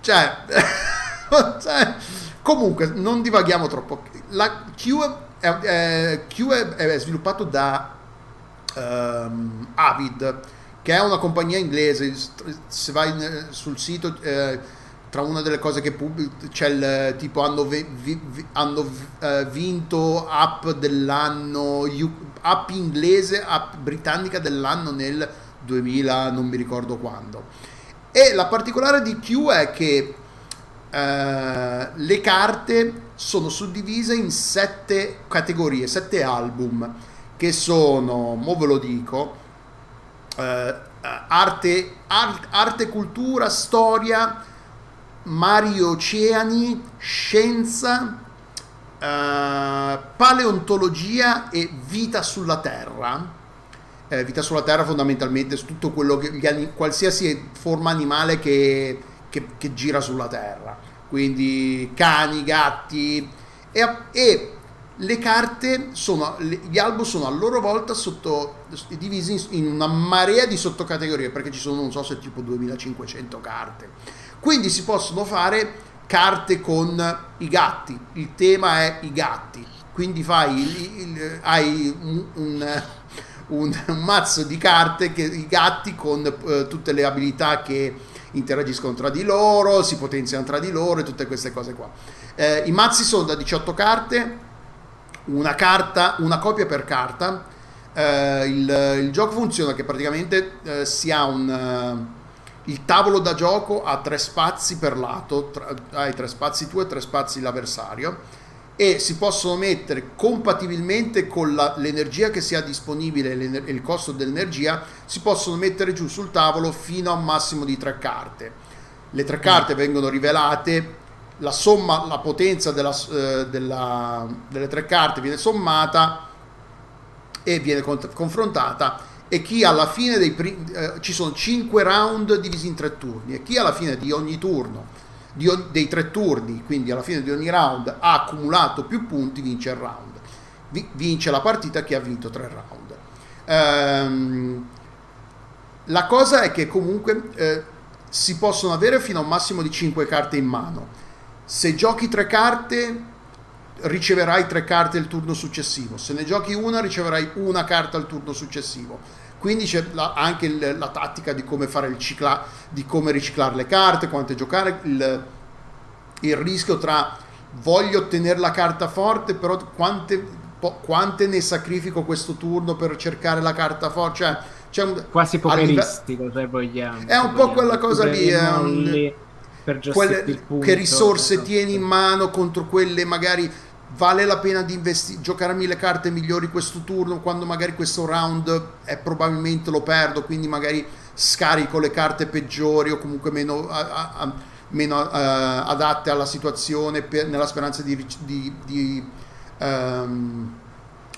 Cioè, cioè comunque non divaghiamo troppo. La Q è, è, Q è, è sviluppato da um, Avid che è una compagnia inglese. Se vai sul sito eh, tra una delle cose che pubblic- c'è il tipo hanno, vi, vi, hanno uh, vinto app dell'anno app inglese app britannica dell'anno nel 2000 non mi ricordo quando. E la particolare di Q è che uh, le carte sono suddivise in sette categorie sette album che sono mo ve lo dico uh, arte, art, arte cultura storia mari oceani, scienza, eh, paleontologia e vita sulla Terra. Eh, vita sulla Terra fondamentalmente su tutto quello che gli, qualsiasi forma animale che, che, che, gira sulla Terra. Quindi cani, gatti e, e le carte sono, gli album sono a loro volta sotto, divisi in una marea di sottocategorie perché ci sono non so se tipo 2500 carte quindi si possono fare carte con i gatti, il tema è i gatti, quindi fai il, il, hai un, un, un, mazzo di carte, che, i gatti con uh, tutte le abilità che interagiscono tra di loro, si potenziano tra di loro e tutte queste cose qua. Eh, I mazzi sono da 18 carte, una carta, una copia per carta. Eh, il, il, gioco funziona che praticamente eh, si ha un il tavolo da gioco ha tre spazi per lato, tra, hai tre spazi tu e tre spazi l'avversario e si possono mettere compatibilmente con la, l'energia che sia disponibile e il costo dell'energia, si possono mettere giù sul tavolo fino a un massimo di tre carte. Le tre carte mm. vengono rivelate, la somma, la potenza della, eh, della, delle tre carte viene sommata e viene confrontata e chi alla fine dei primi eh, ci sono 5 round divisi in tre turni e chi alla fine di ogni turno di on- dei tre turni quindi alla fine di ogni round ha accumulato più punti vince il round. Vi- vince la partita chi ha vinto tre round. Ehm, la cosa è che comunque eh, si possono avere fino a un massimo di 5 carte in mano. Se giochi tre carte riceverai tre carte il turno successivo. Se ne giochi una, riceverai una carta al turno successivo. Quindi c'è la, anche il, la tattica di come fare il cicla, di come riciclare le carte, quante giocare, il, il rischio tra voglio ottenere la carta forte, però quante, po, quante, ne sacrifico questo turno per cercare la carta forte. Cioè, c'è un, Quasi pokeristico, se vogliamo. È un po' quella cosa lì. Un, quelle, punto, che risorse tieni in mano contro quelle magari vale la pena di investi- giocare a mille carte migliori questo turno quando magari questo round è, probabilmente lo perdo quindi magari scarico le carte peggiori o comunque meno, a, a, meno uh, adatte alla situazione per, nella speranza di, di, di um,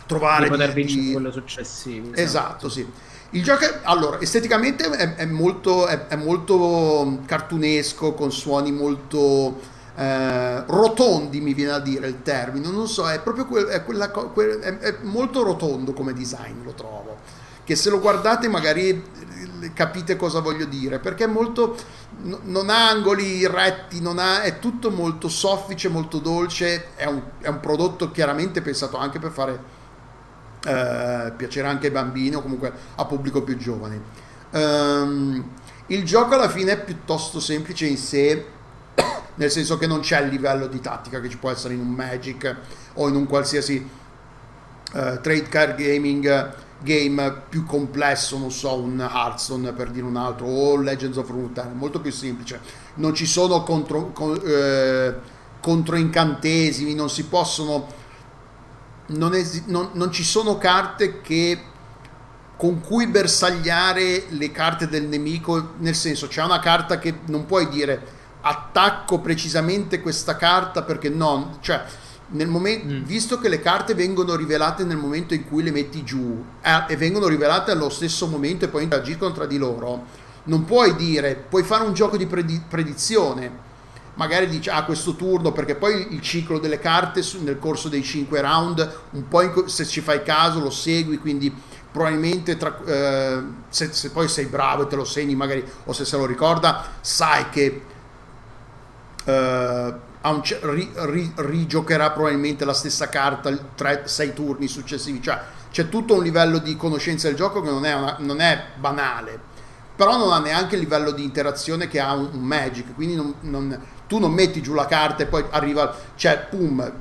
trovare di poter vincere quello successivo esatto, sì. Il gioco è, allora esteticamente è, è molto, è molto cartunesco con suoni molto eh, rotondi mi viene a dire il termine, non so, è proprio quel, è, quella, quel, è, è molto rotondo come design, lo trovo, che se lo guardate magari eh, capite cosa voglio dire, perché è molto, non ha angoli retti, ha, è tutto molto soffice, molto dolce, è un, è un prodotto chiaramente pensato anche per fare eh, piacere anche ai bambini o comunque a pubblico più giovane. Um, il gioco alla fine è piuttosto semplice in sé, nel senso che non c'è il livello di tattica che ci può essere in un Magic o in un qualsiasi uh, trade card gaming game più complesso, non so, un Hearthstone per dire un altro, o Legends of Runeterra, molto più semplice. Non ci sono contro, con, eh, controincantesimi, non si possono... Non, esi- non, non ci sono carte che con cui bersagliare le carte del nemico, nel senso c'è una carta che non puoi dire attacco precisamente questa carta perché no, cioè nel momento, mm. visto che le carte vengono rivelate nel momento in cui le metti giù eh, e vengono rivelate allo stesso momento e poi interagiscono tra di loro, non puoi dire, puoi fare un gioco di predi- predizione. Magari dici, ah, questo turno, perché poi il ciclo delle carte nel corso dei 5 round, un po' in, se ci fai caso lo segui, quindi probabilmente tra, eh, se, se, poi sei bravo e te lo segni magari o se se lo ricorda sai che eh, un, ri, ri, rigiocherà probabilmente la stessa carta 3-6 turni successivi cioè c'è tutto un livello di conoscenza del gioco che non è, una, non è banale però non ha neanche il livello di interazione che ha un, un Magic quindi non, non, tu non metti giù la carta e poi arriva cioè pum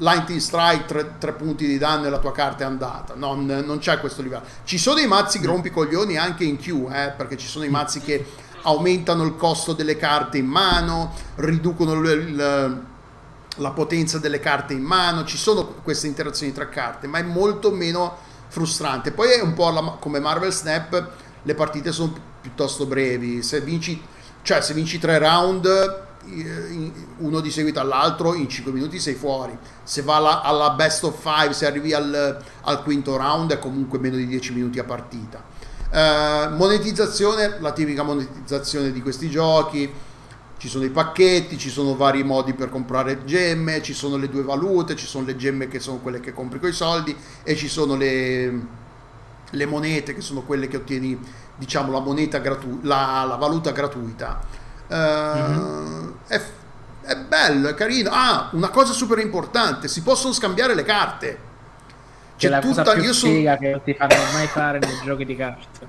Lightning Strike, tre, tre, punti di danno e la tua carta è andata. Non, non c'è questo livello. Ci sono i mazzi rompicoglioni anche in Q, eh, perché ci sono i mazzi che aumentano il costo delle carte in mano, riducono il, il, la potenza delle carte in mano. Ci sono queste interazioni tra carte, ma è molto meno frustrante. Poi è un po' la, come Marvel Snap, le partite sono piuttosto brevi. Se vinci, cioè, se vinci tre round uno di seguito all'altro in 5 minuti sei fuori se va alla, alla best of 5 se arrivi al, al, quinto round è comunque meno di 10 minuti a partita eh, monetizzazione la tipica monetizzazione di questi giochi ci sono i pacchetti ci sono vari modi per comprare gemme ci sono le due valute ci sono le gemme che sono quelle che compri con i soldi e ci sono le, le monete che sono quelle che ottieni diciamo la moneta gratu- la, la valuta gratuita mm-hmm. è, è bello, è carino. Ah, una cosa super importante, si possono scambiare le carte. C'è la tutta, cosa più sono... che non ti fanno mai fare nei giochi di carte.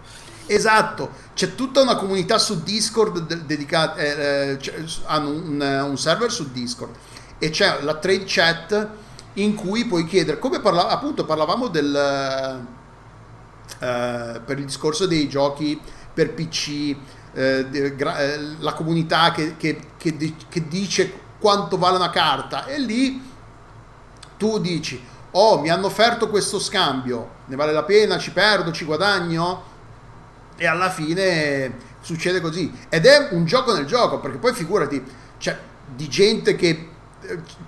Esatto, c'è tutta una comunità su Discord de- dedicata, eh, eh, hanno un, un, server su Discord e c'è la trade chat in cui puoi chiedere, come parla- appunto parlavamo del, eh, per il discorso dei giochi per PC, eh, eh, la comunità che, che, che, che, dice quanto vale una carta e lì tu dici oh mi hanno offerto questo scambio. Ne vale la pena? Ci perdo? Ci guadagno? E alla fine succede così. Ed è un gioco nel gioco perché poi figurati c'è di gente che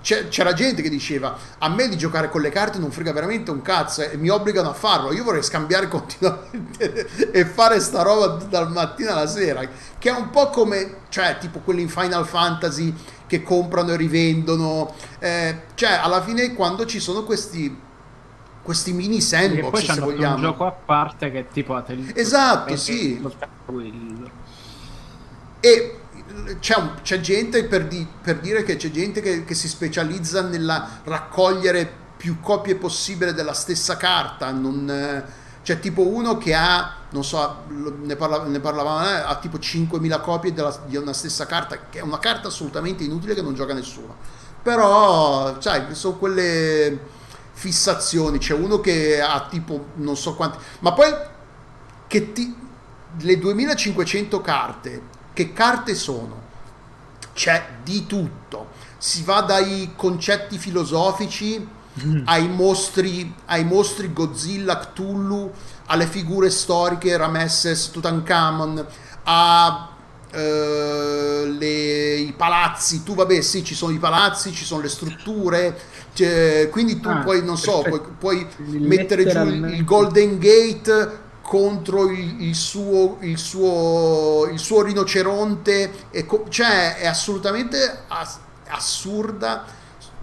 c'era gente che diceva a me di giocare con le carte non frega veramente un cazzo e mi obbligano a farlo. Io vorrei scambiare continuamente e fare sta roba dal mattino alla sera. Che è un po' come cioè tipo quelli in Final Fantasy che comprano e rivendono. Eh, cioè alla fine quando ci sono questi questi mini sandbox poi se vogliamo un gioco a parte che tipo esatto sì. e c'è, un, c'è gente per, di, per, dire che c'è gente che, che, si specializza nella raccogliere più copie possibile della stessa carta. Non, c'è tipo uno che ha, non so, ne, parla, ne parlavamo, eh, ha tipo 5.000 copie della, di una stessa carta, che è una carta assolutamente inutile che non gioca nessuno. Però, sai, sono quelle fissazioni. C'è uno che ha tipo non so quanti, ma poi che ti, le 2500 carte che carte sono? C'è di tutto. Si va dai concetti filosofici mm. ai, mostri, ai mostri Godzilla, Cthulhu, alle figure storiche Ramesses, Tutankhamon, a Uh, le, i palazzi, tu vabbè sì ci sono i palazzi, ci sono le strutture, cioè, quindi tu ah, puoi, non so, puoi, puoi mettere giù il Golden Gate contro il, il, suo, il, suo, il suo rinoceronte, co- cioè è assolutamente ass- assurda,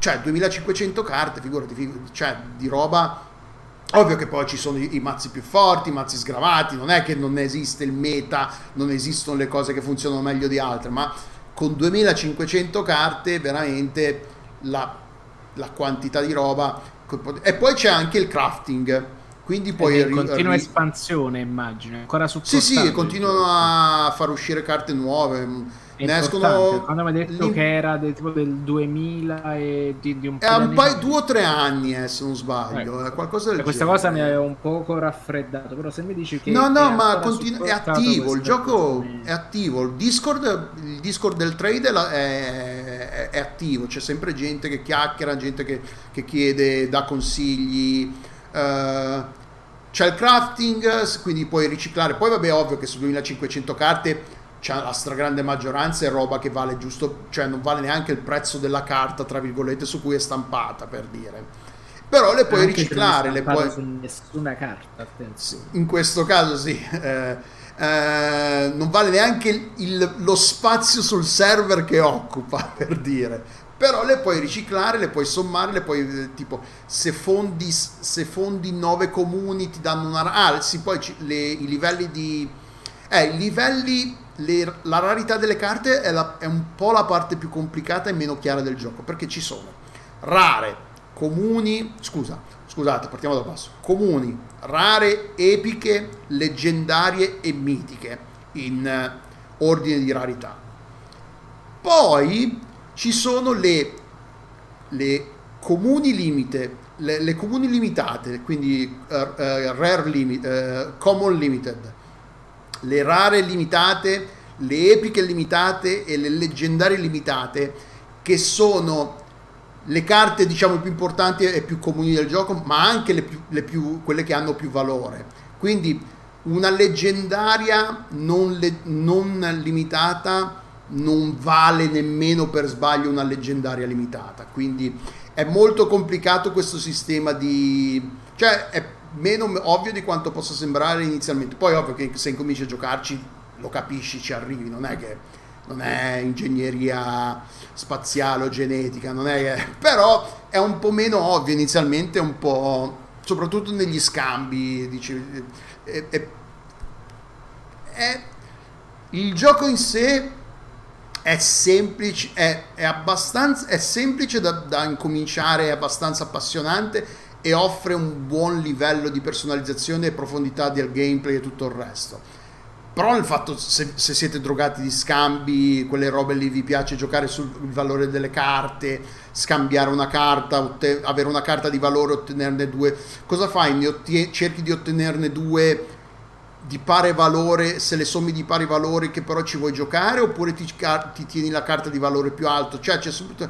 cioè 2500 carte, figurati, figurati, cioè di roba... Ovvio che poi ci sono i, mazzi più forti, i mazzi sgravati, non è che non esiste il meta, non esistono le cose che funzionano meglio di altre, ma con 2500 carte veramente la, la quantità di roba... E poi c'è anche il crafting, quindi poi in continua ri... espansione, immagino. Ancora su Sì, sì, continuano a far uscire carte nuove. Ne escono. Quando mi hai detto che era del, tipo del 2000 e di, di un po' È un paio, due o tre anni, eh, se non sbaglio. Ecco. È qualcosa del cioè, Questa cosa mi ha un poco raffreddato. Però se mi dici che. No, no, ma continu- è attivo. Il gioco è attivo. Il Discord, il Discord del trade è, è, è, attivo. C'è sempre gente che chiacchiera, gente che, che chiede, dà consigli. Uh, c'è il crafting, quindi puoi riciclare. Poi vabbè, ovvio che su 2500 carte c'è la stragrande maggioranza è roba che vale giusto, cioè non vale neanche il prezzo della carta, tra virgolette, su cui è stampata, per dire. Però le puoi Anche riciclare, le puoi... su nessuna carta, attenzione. In questo caso sì. Eh, eh, non vale neanche il- il- lo spazio sul server che occupa, per dire. Però le puoi riciclare, le puoi sommare, le puoi eh, tipo se fondi, se fondi 9 comuni ti danno una... Ah, sì, poi ci- le- i livelli di... Eh, i livelli... le- la rarità delle carte è, la- è un po' la parte più complicata e meno chiara del gioco, perché ci sono rare, comuni... Scusa, scusate, partiamo da basso. Comuni, rare, epiche, leggendarie e mitiche in eh, ordine di rarità. Poi ci sono le, le comuni limite, le, le comuni limitate, quindi eh, eh, rare limit, common limited, le rare limitate, le epiche limitate e le leggendarie limitate, che sono le carte diciamo più importanti e più comuni del gioco, ma anche le più, le più- quelle che hanno più valore. Quindi una leggendaria non, le- non limitata non vale nemmeno per sbaglio una leggendaria limitata. Quindi è molto complicato questo sistema di... cioè è meno ovvio di quanto possa sembrare inizialmente. Poi ovvio che se incominci a giocarci lo capisci, ci arrivi, non è che non è ingegneria spaziale o genetica, non è che- però è un po' meno ovvio inizialmente, un po' soprattutto negli scambi, dici, è- è- è- il gioco in sé è semplice, è, è abbastanza è semplice da, da incominciare, è abbastanza appassionante e offre un buon livello di personalizzazione e profondità del gameplay e tutto il resto. Però il fatto, se, se siete drogati di scambi, quelle robe lì, vi piace giocare sul valore delle carte, scambiare una carta, otte- avere una carta di valore, ottenerne due, cosa fai? Ne ottie- cerchi di ottenerne due di pari valore, se le sommi di pari valore che però ci vuoi giocare, oppure ti, ti tieni la carta di valore più alto? Cioè c'è subito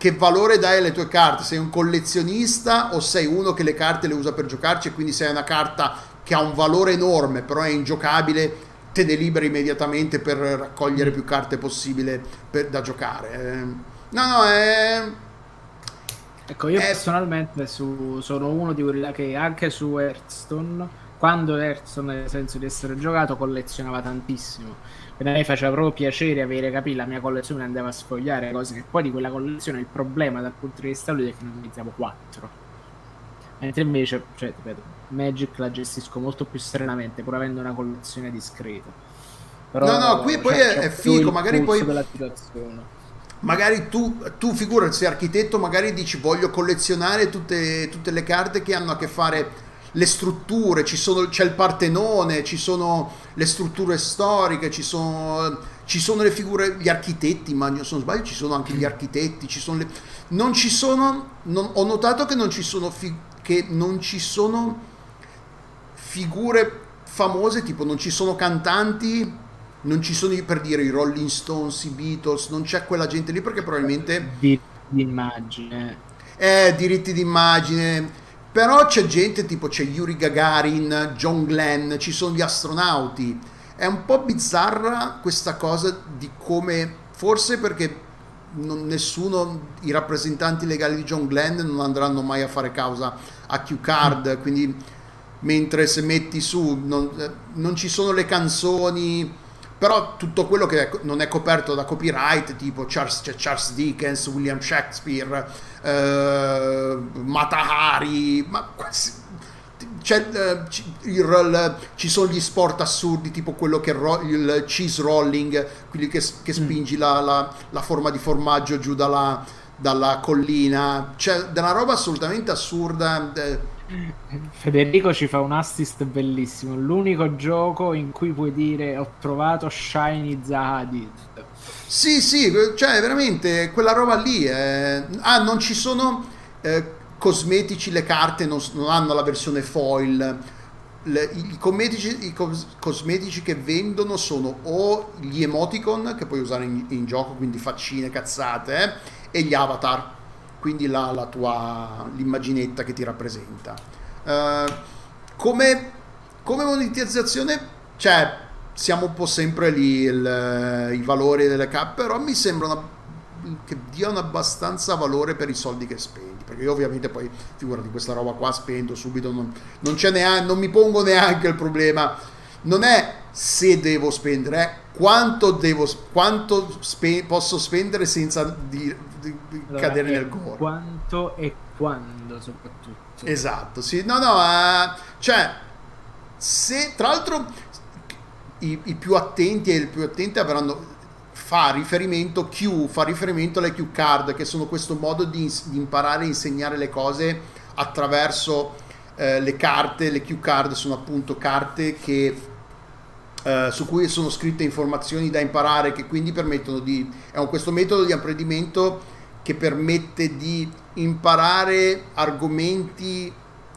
che valore dai alle tue carte? Sei un collezionista o sei uno che le carte le usa per giocarci e quindi sei una carta che ha un valore enorme però è ingiocabile, te ne liberi immediatamente per raccogliere più carte possibile per- da giocare. Eh, No, no, è... Ecco, io Eh. personalmente su- sono uno di quelli che anche su Hearthstone, quando Hearthstone nel senso di essere giocato, collezionava tantissimo. Quindi a me faceva proprio piacere avere, capì, la mia collezione andava a sfogliare cose che poi di quella collezione il problema dal punto di vista ludico è che ne utilizziamo 4. Mentre invece, cioè, ripeto, Magic la gestisco molto più serenamente, pur avendo una collezione discreta. Però, No, no, qui poi cioè, è- c'ho è più figo, magari poi- magari tu, tu figurati, sei architetto, magari dici voglio collezionare tutte, tutte le carte che hanno a che fare le strutture, ci sono, c'è il Partenone, ci sono le strutture storiche, ci sono, ci sono le figure, gli architetti, ma se non sbaglio ci sono anche gli architetti, ci sono le, non ci sono, non- ho notato che non ci sono, fi- che non ci sono figure famose, tipo non ci sono cantanti, non ci sono per dire i Rolling Stones, i Beatles, non c'è quella gente lì perché probabilmente Di, di immagine. è diritti d'immagine. Però c'è gente tipo c'è Yuri Gagarin, John Glenn, ci sono gli astronauti. È un po' bizzarra questa cosa di come, forse perché non- nessuno, i rappresentanti legali di John Glenn non andranno mai a fare causa a Q-Card, quindi mentre se metti su non, eh, non ci sono le canzoni però tutto quello che non è coperto da copyright tipo Charles, c'è Charles Dickens, William Shakespeare eh, Matahari ma quasi- eh, ci, il ci sono gli sport assurdi tipo quello che ro- il cheese rolling quelli che, che spingi la, la- la forma di formaggio giù dalla, dalla collina. C'è della roba assolutamente assurda eh, Federico ci fa un assist bellissimo. L'unico gioco in cui puoi dire ho trovato Shiny Zahadid. Sì, sì, cioè veramente quella roba lì. eh. Ah, non ci sono eh, cosmetici, le carte non, non hanno la versione foil. Le- i, cosmetici, i cos- cosmetici che vendono sono o gli emoticon che puoi usare in, in gioco, quindi faccine, cazzate, eh, e gli avatar, quindi la, la tua l'immaginetta che ti rappresenta. Eh, come, come monetizzazione, cioè, siamo un po' sempre lì il- i valori delle cap, però mi sembrano che diano abbastanza valore per i soldi che spendi. Perché io ovviamente poi, figurati, questa roba qua spendo subito, non, non neanche, non mi pongo neanche il problema. Non è se devo spendere, è quanto, devo, quanto spe- posso spendere senza di, di- di Allora, cadere nel gore. Quanto e quando soprattutto. Esatto, sì, no, no, eh, cioè, se tra l'altro i, i più attenti e i più attenti avranno fa riferimento Q, fa riferimento alle Q card, che sono questo modo di, di imparare a insegnare le cose attraverso eh, le carte. Le Q card sono appunto carte che eh, su cui sono scritte informazioni da imparare che quindi permettono di è un, questo metodo di apprendimento che permette di imparare argomenti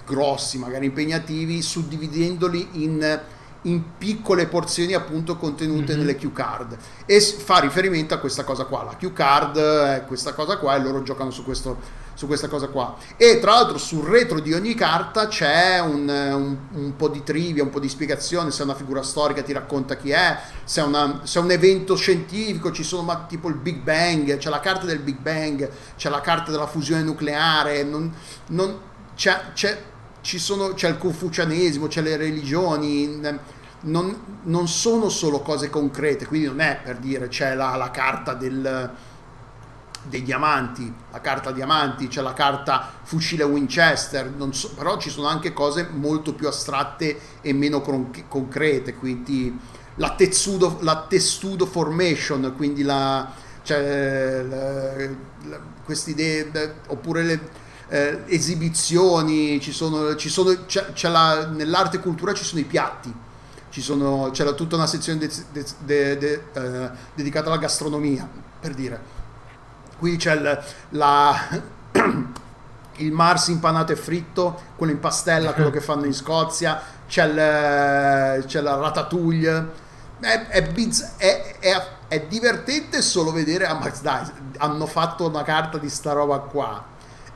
grossi, magari impegnativi, suddividendoli in, in piccole porzioni appunto contenute Mhm. nelle cue card e fa riferimento a questa cosa qua. La cue card è questa cosa qua e loro giocano su, questo, su questa cosa qua. E tra l'altro sul retro di ogni carta c'è un, un- un po' di trivia, un po' di spiegazione, se è una figura storica ti racconta chi è, se è, una- se è un evento scientifico ci sono ma- tipo il Big Bang, c'è la carta del Big Bang, c'è la carta della fusione nucleare, non, non- c'è, c'è- sono, c'è il confucianesimo, c'è le religioni, non, non sono solo cose concrete, quindi non è per dire c'è la, la carta del, dei diamanti, la carta diamanti, c'è la carta fucile Winchester, so- però ci sono anche cose molto più astratte e meno con- concrete, quindi la testudo, la testudo formation, quindi la, cioè, queste idee, oppure le eh, esibizioni, ci sono, ci sono, c'è, c'è la- nell'arte e cultura ci sono i piatti, sono, c'è la- tutta una sezione de- de- de- eh, dedicata alla gastronomia, per dire. Qui c'è il, la, il Mars impanato e fritto, quello in pastella, quello che fanno in Scozia, c'è, il, c'è la ratatouille. È, è, bizz- è- è- è divertente solo vedere, ah, ma dai, hanno fatto una carta di sta roba qua.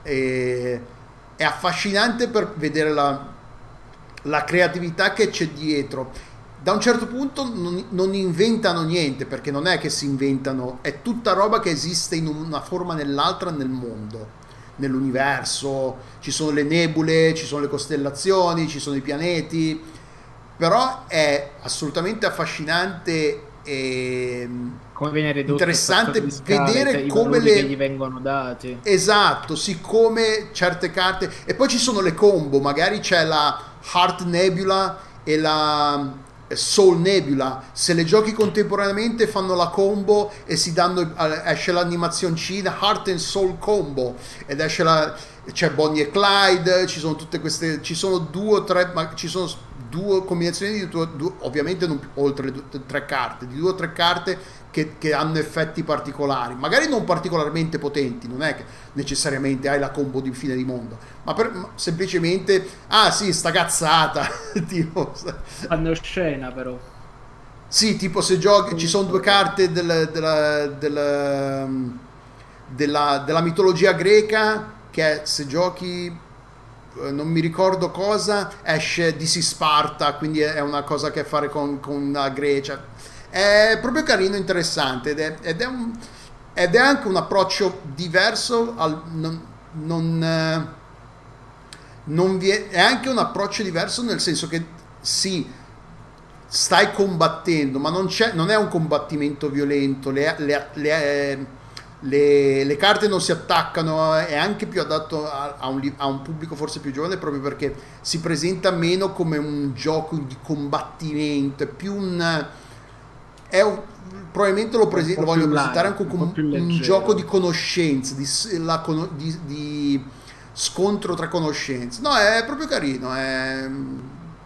E- è affascinante per vedere la, la creatività che c'è dietro. Da un certo punto non, non inventano niente, perché non è che si inventano, è tutta roba che esiste in una forma o nell'altra nel mondo, nell'universo. Ci sono le nebule, ci sono le costellazioni, ci sono i pianeti. Però è assolutamente affascinante e Come viene ridotto Interessante scale, vedere come le- gli vengono dati. Esatto, siccome certe carte e poi ci sono le combo, magari c'è la Heart Nebula e la Soul Nebula. Se le giochi contemporaneamente fanno la combo e si danno eh, esce l'animazioncina Heart and Soul Combo ed esce la c'è Bonnie e Clyde, ci sono tutte queste ci sono due o tre ma ci sono due combinazioni di due, due- ovviamente non oltre le due- tre carte, di due o tre carte che, che hanno effetti particolari, magari non particolarmente potenti, non è che necessariamente hai la combo di fine di mondo, ma, per- ma semplicemente, ah sì, sta cazzata, tipo, Fanno scena però. sì, tipo se giochi, ci sono due carte del- della, della- della- della mitologia greca che se giochi eh, non mi ricordo cosa, esce DC Sparta, quindi è una cosa che ha a fare con, con la Grecia. È proprio carino, interessante ed è, ed è un- ed è anche un approccio diverso, al, non, non, eh, non è, è anche un approccio diverso nel senso che sì, stai combattendo, ma non, non è un combattimento violento, le, le- le- le- carte non si attaccano, è anche più adatto a, a un, a un pubblico forse più giovane proprio perché si presenta meno come un gioco di combattimento, è più un... È un probabilmente lo, prese- lo voglio presentare light, anche un come un, leggero. gioco di conoscenze, di, la di- di scontro tra conoscenze. No, è proprio carino. È...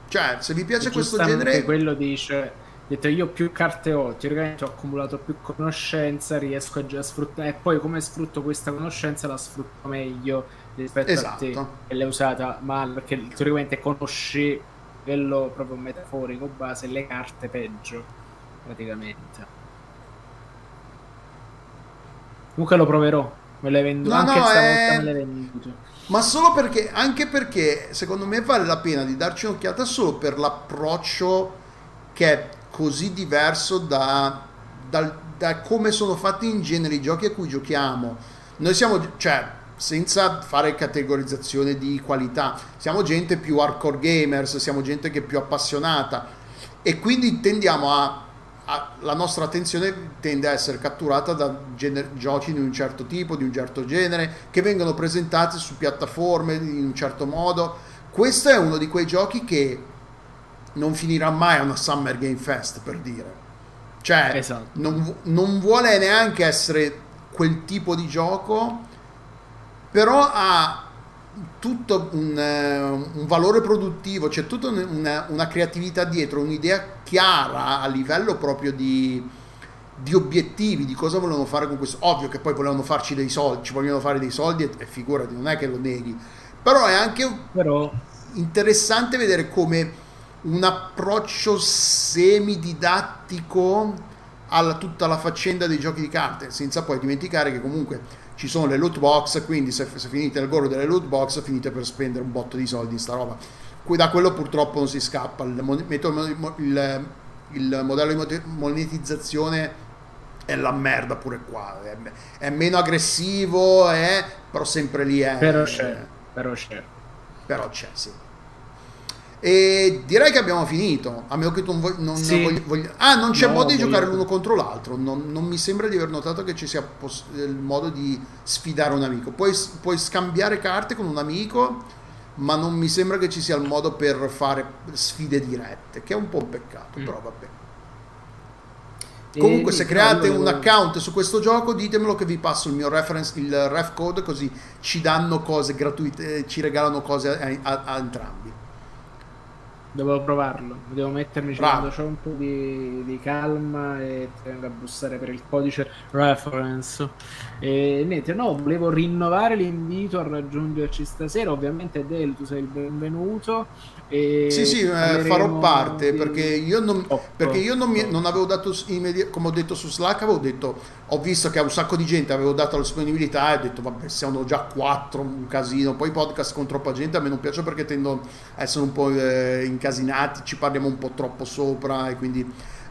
Cioè, se vi piace questo genere, quello dice detto io più carte ho teoricamente ho accumulato più conoscenza riesco a già sfruttare e poi come sfrutto questa conoscenza la sfrutto meglio rispetto a te Esatto. che l'hai usata male perché teoricamente conosci a livello proprio metaforico base le carte peggio praticamente comunque lo proverò Me l'hai venduto. No, Anche no, stavolta è- me l'hai venduto. Ma solo perché, anche perché secondo me vale la pena di darci un'occhiata solo per l'approccio che è così diverso da, dal- da come sono fatti in genere i giochi a cui giochiamo. Noi siamo, cioè, senza fare categorizzazione di qualità, siamo gente più hardcore gamers, siamo gente che è più appassionata e quindi tendiamo a- la nostra attenzione tende a essere catturata da gener- giochi di un certo tipo, di un certo genere, che vengono presentati su piattaforme in un certo modo. Questo è uno di quei giochi che non finirà mai a una Summer Game Fest, per dire. Cioè, Esatto. non, non vuole neanche essere quel tipo di gioco, però ha tutto un, eh, un valore produttivo, c'è tutta un- una, una creatività dietro, un'idea chiara a livello proprio di, di obiettivi, di cosa volevano fare con questo. Ovvio che poi volevano farci dei soldi, ci vogliono fare dei soldi e, e figurati, non è che lo neghi, però è anche Però interessante vedere come un approccio semididattico a tutta la faccenda dei giochi di carte, senza poi dimenticare che comunque ci sono le loot box, quindi se, se finite nel goro delle loot box finite per spendere un botto di soldi in sta roba. Que- Da quello purtroppo non si scappa, il, metodo- il- il modello di monetizzazione è la merda pure qua, è, è meno aggressivo, è, però sempre lì è... però c'è, però c'è. però c'è, sì. E direi che abbiamo finito. A meno che tu non voglia. Non Sì. voglia- voglia- Ah, non c'è No, modo di voglio- giocare l'uno contro l'altro. Non, non mi sembra di aver notato che ci sia poss- il modo di sfidare un amico. Puoi, puoi scambiare carte con un amico, ma non mi sembra che ci sia il modo per fare sfide dirette, che è un po' un peccato, Mm. però vabbè. E Comunque, se create un account su questo gioco, ditemelo che vi passo il mio reference, il ref code, così ci danno cose gratuite, eh, ci regalano cose a, a- a entrambi. Dovevo provarlo, devo mettermi quando c'ho un po' di, di calma e ti vengo a bussare per il codice reference. E niente, no, volevo rinnovare l'invito a raggiungerci stasera. Ovviamente, Del, tu sei il benvenuto. E Sì, sì, eh, farò parte di- perché io non, perché io non, mi- non avevo dato, s- immedi- come ho detto su Slack, avevo detto, ho visto che a un sacco di gente avevo dato la disponibilità e ho detto, vabbè, siamo già quattro, un casino. Poi i podcast con troppa gente a me non piace perché tendono a essere un po' eh, incasinati, ci parliamo un po' troppo sopra e quindi...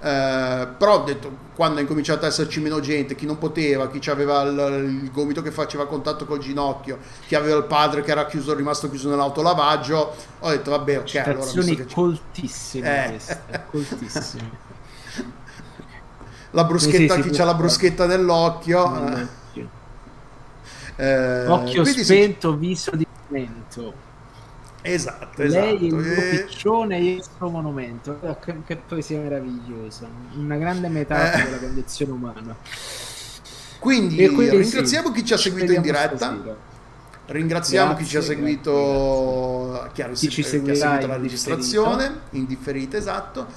eh, però ho detto quando è incominciato ad esserci meno gente chi non poteva chi aveva il, il gomito che faceva contatto col ginocchio chi aveva il padre che era chiuso rimasto chiuso nell'autolavaggio ho detto vabbè ok allora che c'è- coltissime Eh. queste, coltissime. la bruschetta, Sì, sì, chi sì, ha la bruschetta nell'occhio. Nell'occhio. eh, Occhio spento, viso di momento. esatto, Lei esatto. il mio Eh, piccione e il suo monumento. Che, che poesia meravigliosa. Una grande metafora Eh. della condizione umana. quindi, quindi ringraziamo sì, chi ci ha seguito in diretta. stasera. Ringraziamo chi ci ha Grazie, seguito, chi ha, Chi ci chi ha seguito la registrazione in differita, esatto.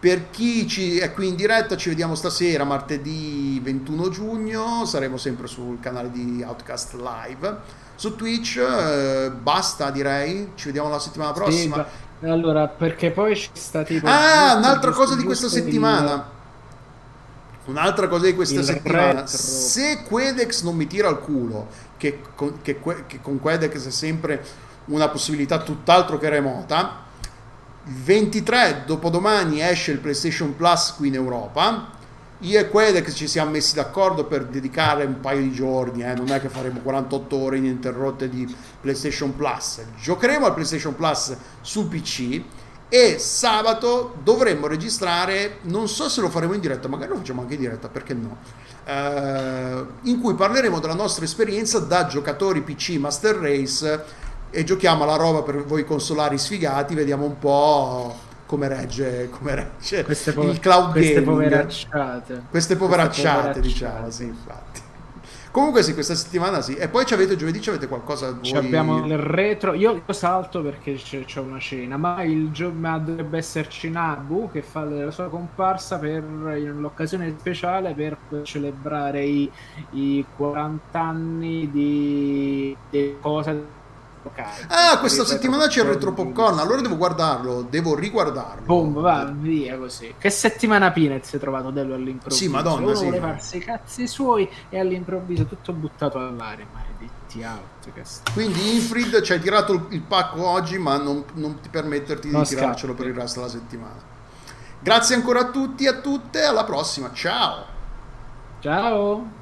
Per chi ci è qui in diretta, ci vediamo stasera, martedì 21 giugno. Saremo sempre sul canale di Outcast Live su Twitch. eh, basta, direi. Ci vediamo la settimana prossima. Sì, allora, perché poi c'è sta tipo. Ah, un'altra cosa di questa settimana. Un'altra cosa di questa il settimana. retro. Se Quedex non mi tira al culo, che con, che che con Quedex è sempre una possibilità tutt'altro che remota, 23 dopodomani esce il PlayStation Plus qui in Europa. Io e Quedex ci siamo messi d'accordo per dedicare un paio di giorni, eh, non è che faremo 48 ore ininterrotte di PlayStation Plus. Giocheremo al PlayStation Plus su PC e sabato dovremmo registrare, non so se lo faremo in diretta, magari lo facciamo anche in diretta, perché no? Eh, in cui parleremo della nostra esperienza da giocatori PC Master Race e giochiamo alla roba per voi consolari sfigati, vediamo un po' come regge, come regge Queste, po- il cloud queste gaming. poveracciate. Queste poveracciate, poveracciate. diciamo, sì, infatti. Comunque sì, questa settimana sì. E poi ci avete giovedì, ci avete qualcosa voi... Abbiamo il retro. Io, salto perché c'è, c'è una cena, ma, il gio- ma dovrebbe esserci Nabu che fa la sua comparsa per l'occasione speciale per celebrare i, i 40 anni di, di cosa Ah, questa settimana c'è il retro popcorn, allora devo guardarlo, devo riguardarlo. Boom, va via così. Che settimana Pinet si è trovato Dello all'improvviso. Sì, madonna, Uno sì. vuole farsi i cazzi suoi e all'improvviso tutto buttato all'aria, maledetti Outcast. Quindi Infrid ci hai tirato il- il pacco oggi, ma non, non ti permetterti di Non tirarcelo scappi. per il resto della settimana. Grazie ancora a tutti e a tutte, alla prossima, ciao! Ciao!